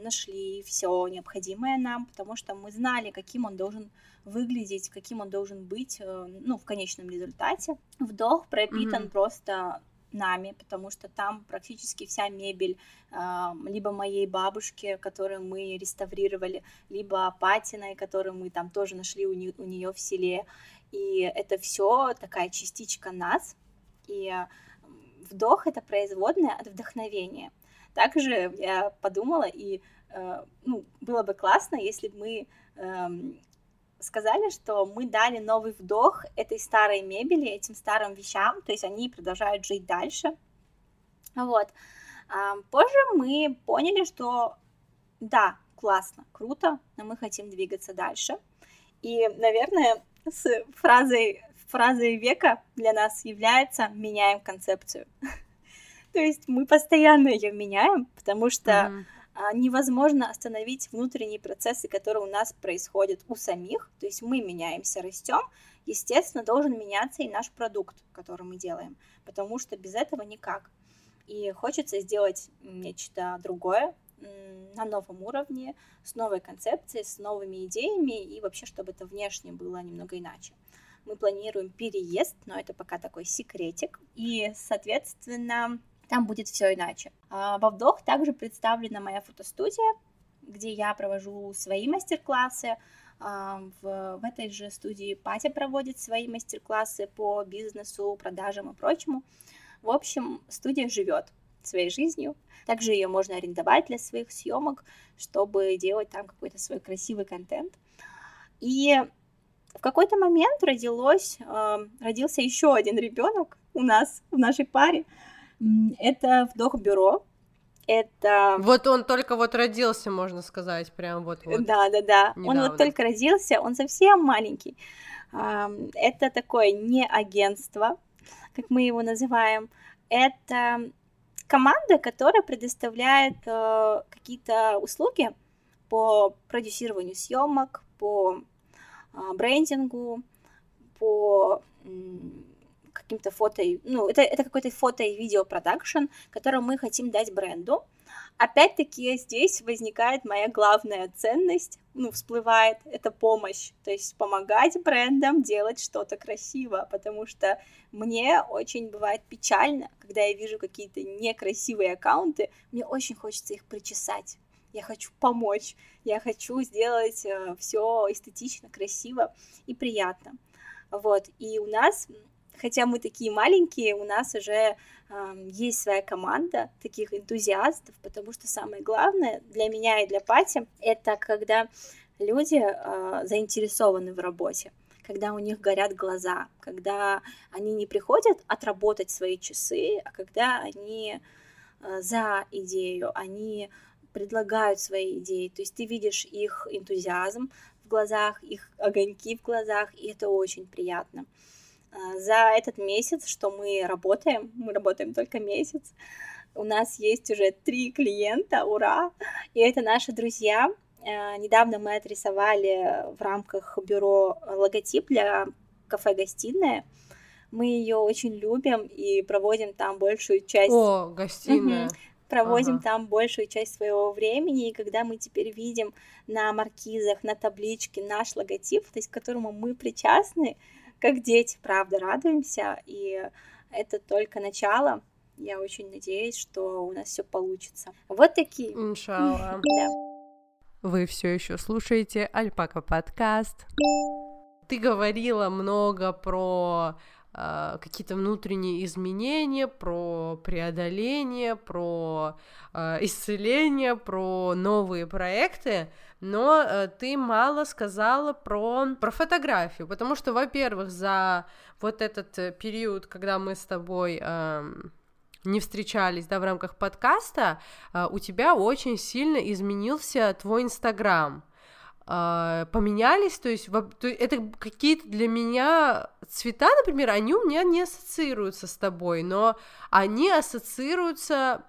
нашли все необходимое нам, потому что мы знали, каким он должен выглядеть, каким он должен быть, э, ну, в конечном результате. Вдох пропитан mm-hmm. просто нами, потому что там практически вся мебель а, либо моей бабушки, которую мы реставрировали, либо Патиной, которую мы там тоже нашли у, не, у нее в селе. И это все такая частичка нас. И вдох — это производная от вдохновения. Также я подумала, и э, ну, было бы классно, если бы мы э, сказали, что мы дали новый вдох этой старой мебели, этим старым вещам, то есть они продолжают жить дальше. Вот. Позже мы поняли, что да, классно, круто, но мы хотим двигаться дальше. И, наверное, с фразой фразой века для нас является «меняем концепцию». То есть мы постоянно ее меняем, потому что mm-hmm. невозможно остановить внутренние процессы, которые у нас происходят у самих. То есть мы меняемся, растем. Естественно, должен меняться и наш продукт, который мы делаем, потому что без этого никак. И хочется сделать нечто другое на новом уровне, с новой концепцией, с новыми идеями и вообще, чтобы это внешне было немного иначе мы планируем переезд, но это пока такой секретик. И, соответственно, там будет все иначе. А во вдох также представлена моя фотостудия, где я провожу свои мастер-классы. А, в, в этой же студии Патя проводит свои мастер-классы по бизнесу, продажам и прочему. В общем, студия живет своей жизнью. Также ее можно арендовать для своих съемок, чтобы делать там какой-то свой красивый контент. И в какой-то момент родилось, э, родился еще один ребенок у нас, в нашей паре. Это вдох-бюро. Это... Вот он только вот родился, можно сказать, прям вот. вот да, да, да. Недавно. Он вот только родился, он совсем маленький. Это такое не агентство, как мы его называем. Это команда, которая предоставляет э, какие-то услуги по продюсированию съемок, по а, брендингу, по каким-то фото, ну, это, это какой-то фото и видео продакшн, который мы хотим дать бренду. Опять-таки здесь возникает моя главная ценность, ну, всплывает, это помощь, то есть помогать брендам делать что-то красиво, потому что мне очень бывает печально, когда я вижу какие-то некрасивые аккаунты, мне очень хочется их причесать, я хочу помочь, я хочу сделать э, все эстетично, красиво и приятно. Вот, и у нас, хотя мы такие маленькие, у нас уже э, есть своя команда таких энтузиастов, потому что самое главное для меня и для Пати это когда люди э, заинтересованы в работе когда у них горят глаза, когда они не приходят отработать свои часы, а когда они э, за идею, они предлагают свои идеи, то есть ты видишь их энтузиазм в глазах, их огоньки в глазах, и это очень приятно. А, за этот месяц, что мы работаем, мы работаем только месяц, у нас есть уже три клиента, ура! И это наши друзья. А, недавно мы отрисовали в рамках бюро логотип для кафе-гостиная. Мы ее очень любим и проводим там большую часть... О, гостиная. Угу. Проводим ага. там большую часть своего времени, и когда мы теперь видим на маркизах, на табличке наш логотип, то есть к которому мы причастны, как дети, правда, радуемся, и это только начало. Я очень надеюсь, что у нас все получится. Вот такие. Иншалла. Да. Вы все еще слушаете Альпака подкаст. Ты говорила много про какие-то внутренние изменения, про преодоление, про э, исцеление, про новые проекты но э, ты мало сказала про, про фотографию, потому что, во-первых, за вот этот э, период, когда мы с тобой э, не встречались, да, в рамках подкаста, э, у тебя очень сильно изменился твой Инстаграм. Uh, поменялись, то есть, то это какие-то для меня цвета, например, они у меня не ассоциируются с тобой, но они ассоциируются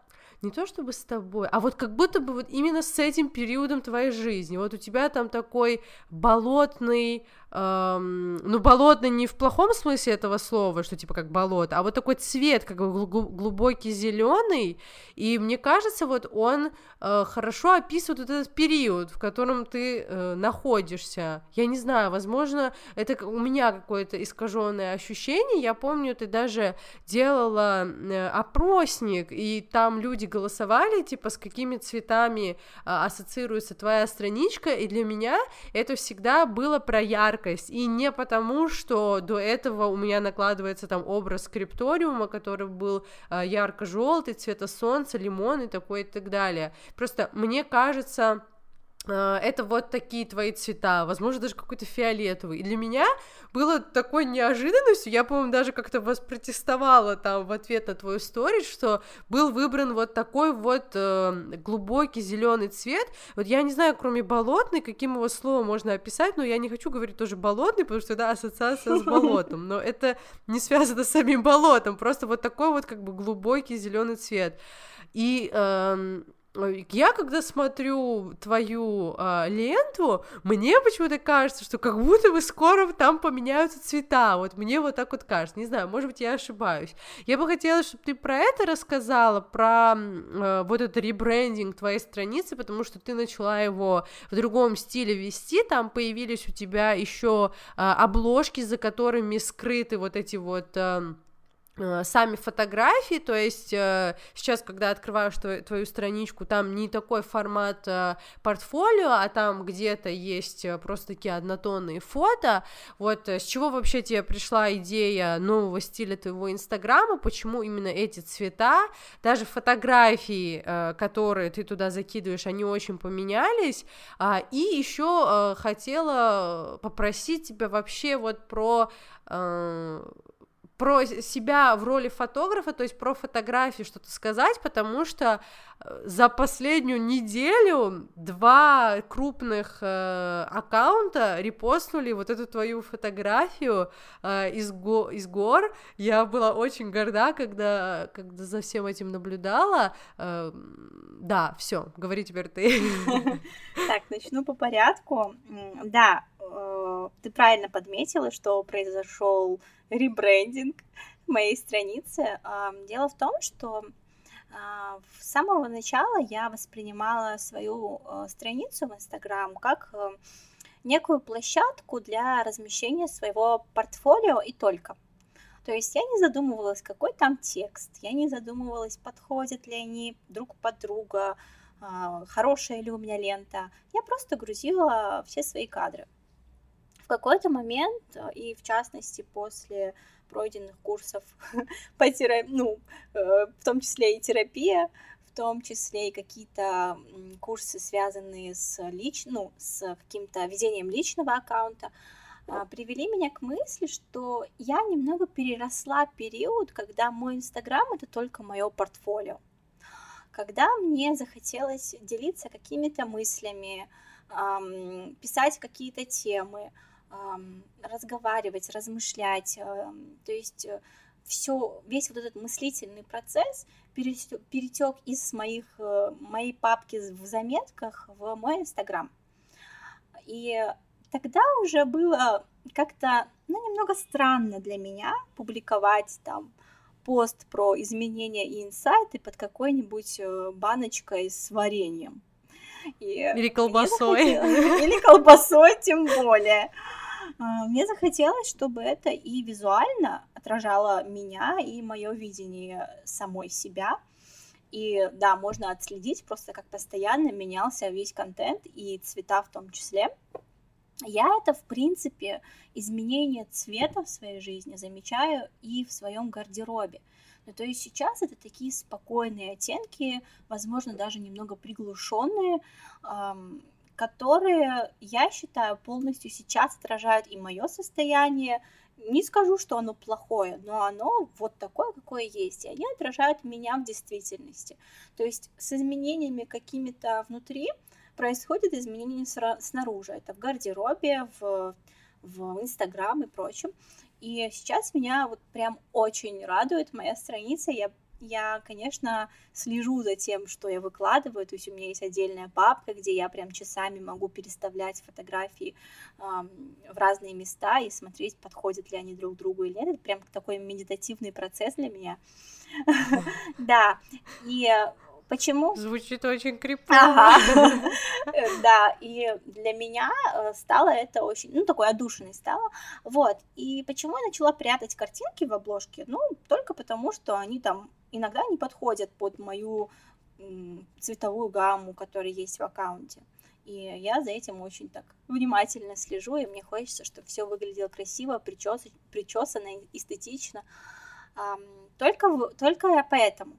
не то чтобы с тобой, а вот как будто бы вот именно с этим периодом твоей жизни. Вот у тебя там такой болотный, эм, ну, болотный не в плохом смысле этого слова, что типа как болото, а вот такой цвет, как бы глубокий зеленый, и мне кажется, вот он э, хорошо описывает вот этот период, в котором ты э, находишься. Я не знаю, возможно, это у меня какое-то искаженное ощущение. Я помню, ты даже делала э, опросник, и там люди голосовали, типа, с какими цветами э, ассоциируется твоя страничка, и для меня это всегда было про яркость яркость, и не потому, что до этого у меня накладывается там образ скрипториума, который был э, ярко-желтый, цвета солнца, лимон и такой и так далее. Просто мне кажется, а, это вот такие твои цвета, возможно, даже какой-то фиолетовый. И для меня было такой неожиданностью, я, по-моему, даже как-то воспротестовала там в ответ на твою историю, что был выбран вот такой вот э, глубокий зеленый цвет. Вот я не знаю, кроме болотный, каким его словом можно описать, но я не хочу говорить тоже болотный, потому что это ассоциация с болотом, но это не связано с самим болотом, просто вот такой вот как бы глубокий зеленый цвет. И э, я когда смотрю твою э, ленту, мне почему-то кажется, что как будто бы скоро там поменяются цвета. Вот мне вот так вот кажется. Не знаю, может быть, я ошибаюсь. Я бы хотела, чтобы ты про это рассказала, про э, вот этот ребрендинг твоей страницы, потому что ты начала его в другом стиле вести. Там появились у тебя еще э, обложки, за которыми скрыты вот эти вот э, сами фотографии, то есть э, сейчас, когда открываешь твою, твою страничку, там не такой формат э, портфолио, а там где-то есть просто такие однотонные фото, вот с чего вообще тебе пришла идея нового стиля твоего инстаграма, почему именно эти цвета, даже фотографии, которые ты туда закидываешь, они очень поменялись, а, и еще хотела попросить тебя вообще вот про про себя в роли фотографа, то есть про фотографии что-то сказать, потому что э, за последнюю неделю два крупных э, аккаунта репостнули вот эту твою фотографию э, из, го из гор. Я была очень горда, когда, когда за всем этим наблюдала. Э, да, все, говори теперь ты. Так, начну по порядку. Да, э, ты правильно подметила, что произошел ребрендинг моей страницы. Дело в том, что а, с самого начала я воспринимала свою э, страницу в Инстаграм как э, некую площадку для размещения своего портфолио и только. То есть я не задумывалась, какой там текст, я не задумывалась, подходят ли они друг под друга, а, хорошая ли у меня лента. Я просто грузила все свои кадры. В какой-то момент, э, и в частности после пройденных курсов по терапии, ну, э, в том числе и терапия, в том числе и какие-то курсы, связанные с, лич... ну, с каким-то ведением личного аккаунта, а, привели меня к мысли, что я немного переросла период, когда мой Инстаграм это только мое портфолио. когда мне захотелось делиться какими-то мыслями, писать какие-то темы, разговаривать, размышлять, то есть э, все, весь вот этот мыслительный процесс перетек из моих, э, моей папки в заметках в мой Инстаграм. И тогда уже было как-то, ну, немного странно для меня публиковать там пост про изменения и инсайты под какой-нибудь э, баночкой с вареньем. И Или колбасой. Или колбасой, тем более. А, мне захотелось, чтобы это и визуально отражало меня и мое видение самой себя. И да, можно отследить просто, как постоянно менялся весь контент и цвета в том числе. Я это, в принципе, изменение цвета в своей жизни замечаю и в своем гардеробе. Ну, то есть сейчас это такие спокойные оттенки, возможно, даже немного приглушенные, эм, которые, я считаю, полностью сейчас отражают и мое состояние. Не скажу, что оно плохое, но оно вот такое, какое есть, и они отражают меня в действительности. То есть с изменениями какими-то внутри происходят изменения снаружи. Это в гардеробе, в, в Инстаграм и прочем. И сейчас меня вот прям очень радует моя страница. Я я, конечно, слежу за тем, что я выкладываю, то есть у меня есть отдельная папка, где я прям часами могу переставлять фотографии э, в разные места и смотреть, подходят ли они друг другу или нет. Это прям такой медитативный процесс для меня. Да, и Почему? Звучит очень. Ага. Да, и для меня э, стало это очень, ну, такой одушенной стало. Вот, и почему я начала прятать картинки в обложке? Ну, только потому, что они там иногда не подходят под мою цветовую гамму, которая есть в аккаунте. И я за этим очень так внимательно слежу, и мне хочется, чтобы все выглядело красиво, причес... причесано, эстетично. Только, только поэтому.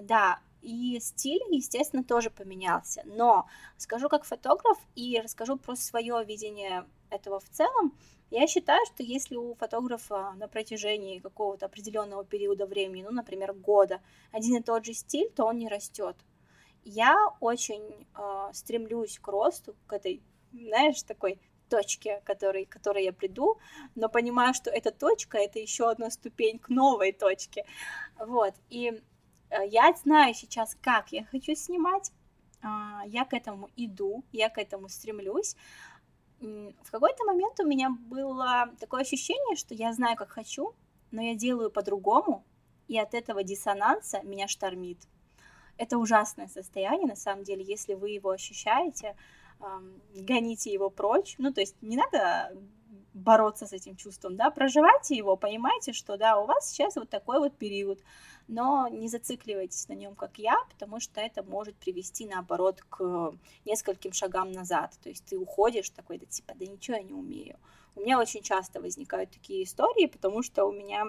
Да, и стиль, естественно, тоже поменялся. Но скажу как фотограф и расскажу про свое видение этого в целом. Я считаю, что если у фотографа на протяжении какого-то определенного периода времени, ну, например, года, один и тот же стиль, то он не растет. Я очень э, стремлюсь к росту, к этой, знаешь, такой точке, которой, к которой я приду, но понимаю, что эта точка — это еще одна ступень к новой точке. Вот, и Э, я знаю сейчас, как я хочу снимать, а, я к этому иду, я к этому стремлюсь. В какой-то момент у меня было такое ощущение, что я знаю, как хочу, но я делаю по-другому, и от этого диссонанса меня штормит. Это ужасное состояние, на самом деле, если вы его ощущаете, гоните его прочь. Ну, то есть не надо бороться с этим чувством, да, проживайте его, понимайте, что, да, у вас сейчас вот такой вот период, но не зацикливайтесь на нем, как я, потому что это может привести, наоборот, к нескольким шагам назад, то есть ты уходишь такой, да, типа, да ничего я не умею. У меня очень часто возникают такие истории, потому что у меня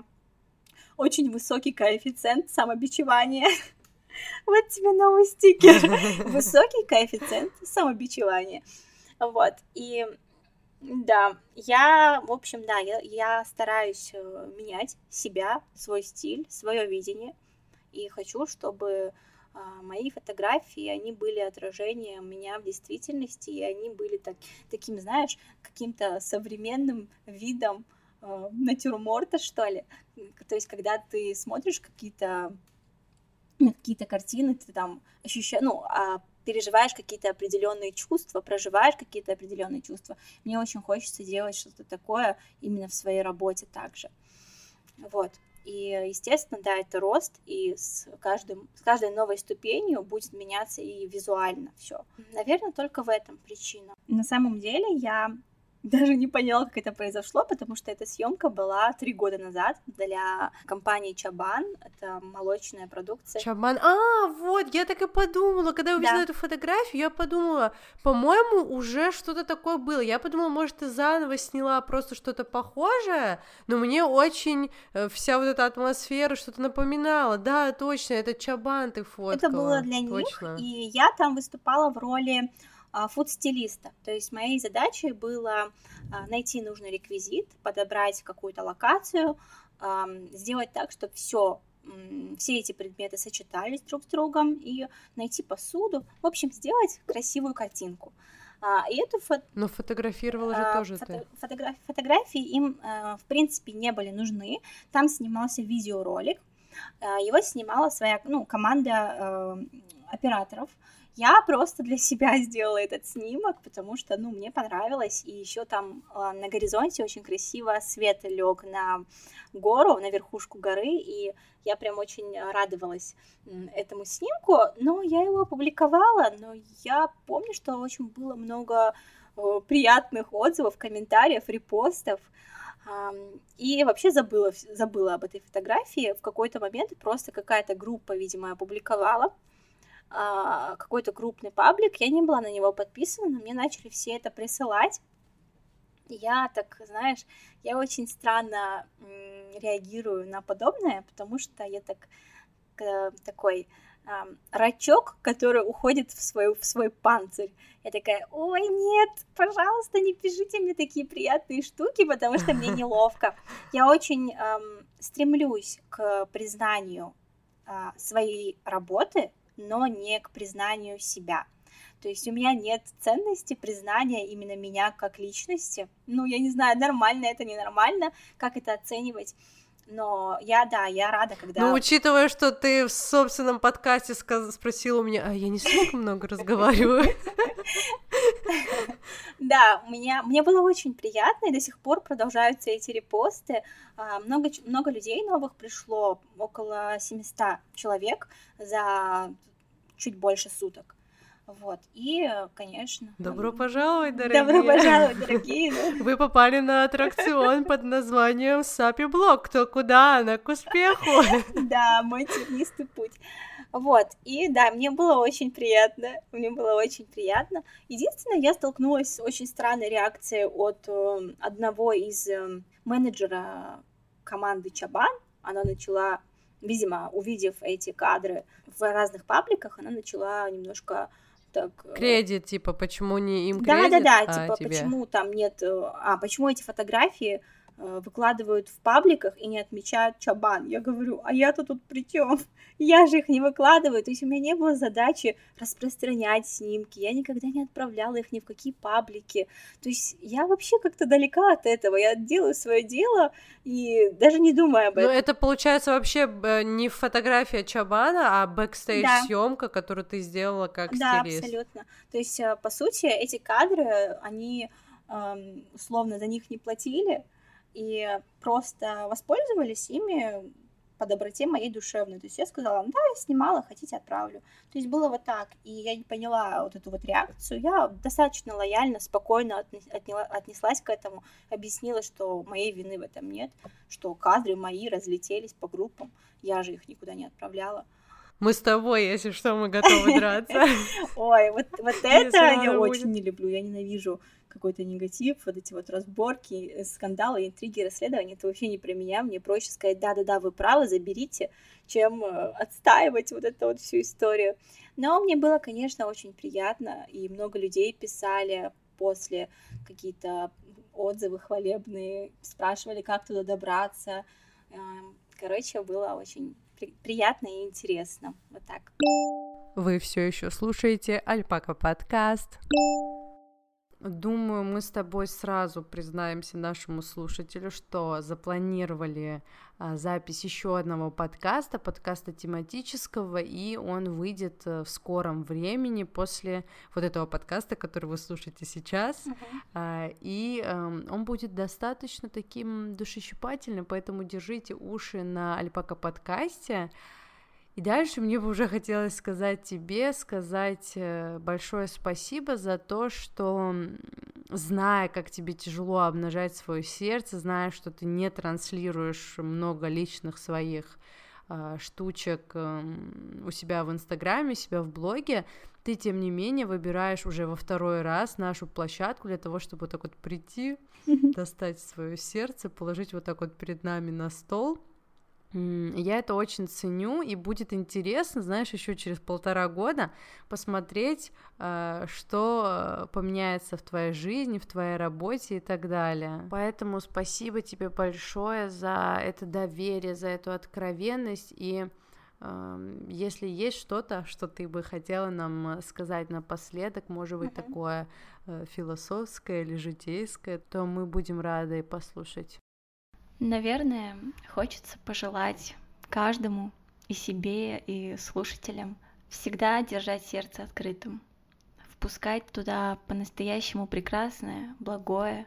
очень высокий коэффициент самобичевания. Вот тебе новый стикер. Высокий коэффициент самобичевания. Вот. И да, я, в общем, да, я, я стараюсь э, менять себя, свой стиль, свое видение, и хочу, чтобы а, мои фотографии, они были отражением меня в действительности, и они были так, таким, знаешь, каким-то современным видом э, натюрморта, что ли. То есть, когда ты смотришь какие-то какие-то картины, ты там ощущаешь, ну, а переживаешь какие-то определенные чувства, проживаешь какие-то определенные чувства. Мне очень хочется делать что-то такое именно в своей работе также. Вот. И, естественно, да, это рост, и с, каждым, с каждой новой ступенью будет меняться и визуально все. Наверное, только в этом причина. На самом деле я даже не поняла, как это произошло, потому что эта съемка была три года назад для компании Чабан. Это молочная продукция. Чабан. А, вот, я так и подумала, когда я увидела да. эту фотографию, я подумала, по-моему, уже что-то такое было. Я подумала, может, ты заново сняла просто что-то похожее, но мне очень э, вся вот эта атмосфера что-то напоминала. Да, точно, это Чабан ты фоткала. Это было для точно. них, и я там выступала в роли фуд-стилиста. То есть моей задачей было а, найти нужный реквизит, подобрать какую-то локацию, сделать так, чтобы все все эти предметы сочетались друг с другом и найти посуду, в общем, сделать красивую картинку. А, и эту фото... Но фотографировала же а, тоже фото... ты. Фотограф... Фотографии им, а, в принципе, не были нужны. Там снимался видеоролик. А, его снимала своя ну, команда а, операторов. Я просто для себя сделала этот снимок, потому что, ну, мне понравилось, и еще там э, на горизонте очень красиво свет лег на гору, на верхушку горы, и я прям очень радовалась этому снимку, но я его опубликовала, но я помню, что очень было много э, приятных отзывов, комментариев, репостов, и вообще забыла, забыла об этой фотографии. В какой-то момент просто какая-то группа, видимо, опубликовала какой-то крупный паблик, я не была на него подписана, но мне начали все это присылать. Я так, знаешь, я очень странно реагирую на подобное, потому что я так такой э, рачок, который уходит в свой, в свой панцирь. Я такая, ой, нет, пожалуйста, не пишите мне такие приятные штуки, потому что мне неловко. Я очень э, стремлюсь к признанию э, своей работы, но не к признанию себя. То есть у меня нет ценности признания именно меня как личности. Ну, я не знаю, нормально это, ненормально, как это оценивать. Но я, да, я рада, когда... Ну, учитывая, что ты в собственном подкасте сказ... спросила у меня, а я не слишком много разговариваю. Да, меня, мне было очень приятно, и до сих пор продолжаются эти репосты. А, много, много людей новых пришло, около 700 человек за чуть больше суток. Вот, и, конечно... Добро пожаловать, дорогие! Добро пожаловать, дорогие! Вы попали на аттракцион под названием Сапи Блок. Кто куда, она к успеху! Да, мой тернистый путь. Вот, и да, мне было очень приятно, мне было очень приятно. Единственное, я столкнулась с очень странной реакцией от э, одного из э, менеджера команды Чабан. Она начала, видимо, увидев эти кадры в разных пабликах, она начала немножко так... Э, кредит, типа, почему не им кредит, Да-да-да, а типа, тебе? почему там нет... Э, а, почему эти фотографии выкладывают в пабликах и не отмечают чабан. Я говорю, а я-то тут при чем? Я же их не выкладываю. То есть у меня не было задачи распространять снимки. Я никогда не отправляла их ни в какие паблики. То есть я вообще как-то далека от этого. Я делаю свое дело и даже не думаю об этом. Ну, это получается вообще не фотография чабана, а бэкстейдж да. съемка, которую ты сделала как да, стилист. Да, абсолютно. То есть, э, по сути, эти кадры, они эм, условно за них не платили, и просто воспользовались ими по доброте моей душевной. То есть я сказала, да, я снимала, хотите, отправлю. То есть было вот так. И я не поняла вот эту вот реакцию. Я достаточно лояльно, спокойно отнеслась к этому, объяснила, что моей вины в этом нет, что кадры мои разлетелись по группам, я же их никуда не отправляла. Мы с тобой, если что, мы готовы драться. Ой, вот, вот это я очень не люблю. Я ненавижу какой-то негатив, вот эти вот разборки, скандалы, интриги, расследования, это вообще не про меня, мне проще сказать, да-да-да, вы правы, заберите, чем э, отстаивать вот эту вот всю историю. Но мне было, конечно, очень приятно, и много людей писали после какие-то отзывы хвалебные, спрашивали, как туда добраться. Эм, короче, было очень приятно и интересно. Вот так. Вы все еще слушаете Альпака подкаст. Думаю, мы с тобой сразу признаемся нашему слушателю, что запланировали а, запись еще одного подкаста, подкаста тематического, и он выйдет э, в скором времени после вот этого подкаста, который вы слушаете сейчас, uh-huh. а, и а, он будет достаточно таким душещипательным, поэтому держите уши на Альпака подкасте. И дальше мне бы уже хотелось сказать тебе, сказать э, большое спасибо за то, что, зная, как тебе тяжело обнажать свое сердце, зная, что ты не транслируешь много личных своих э, штучек э, у себя в Инстаграме, у себя в блоге, ты, тем не менее, выбираешь уже во второй раз нашу площадку для того, чтобы вот так вот прийти, достать свое сердце, положить вот так вот перед нами на стол — Я это очень ценю, и будет интересно, знаешь, еще через полтора года посмотреть, э, что поменяется в твоей жизни, в твоей работе и так далее. Поэтому спасибо тебе большое за это доверие, за эту откровенность и эм, если есть что-то, что ты бы хотела нам сказать напоследок, может быть, mm-hmm. такое э, философское или житейское, то мы будем рады послушать. Наверное, хочется пожелать каждому и себе, и слушателям всегда держать сердце открытым, впускать туда по-настоящему прекрасное, благое,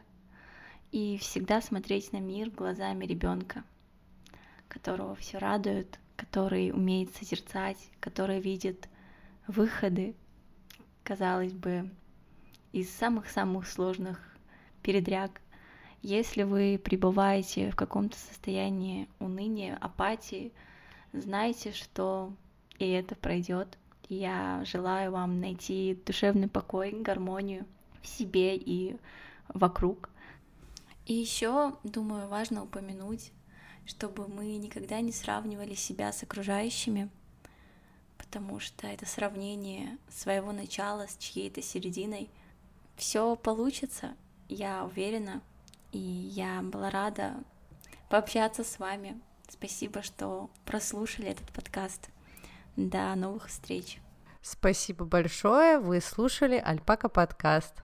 и всегда смотреть на мир глазами ребенка, которого все радует, который умеет созерцать, который видит выходы, казалось бы, из самых-самых сложных передряг если вы пребываете в каком-то состоянии уныния, апатии, знайте, что и это пройдет. Я желаю вам найти душевный покой, гармонию в себе и вокруг. И еще, думаю, важно упомянуть, чтобы мы никогда не сравнивали себя с окружающими, потому что это сравнение своего начала с чьей-то серединой. Все получится, я уверена, и я была рада пообщаться с вами. Спасибо, что прослушали этот подкаст. До новых встреч. Спасибо большое. Вы слушали Альпака подкаст.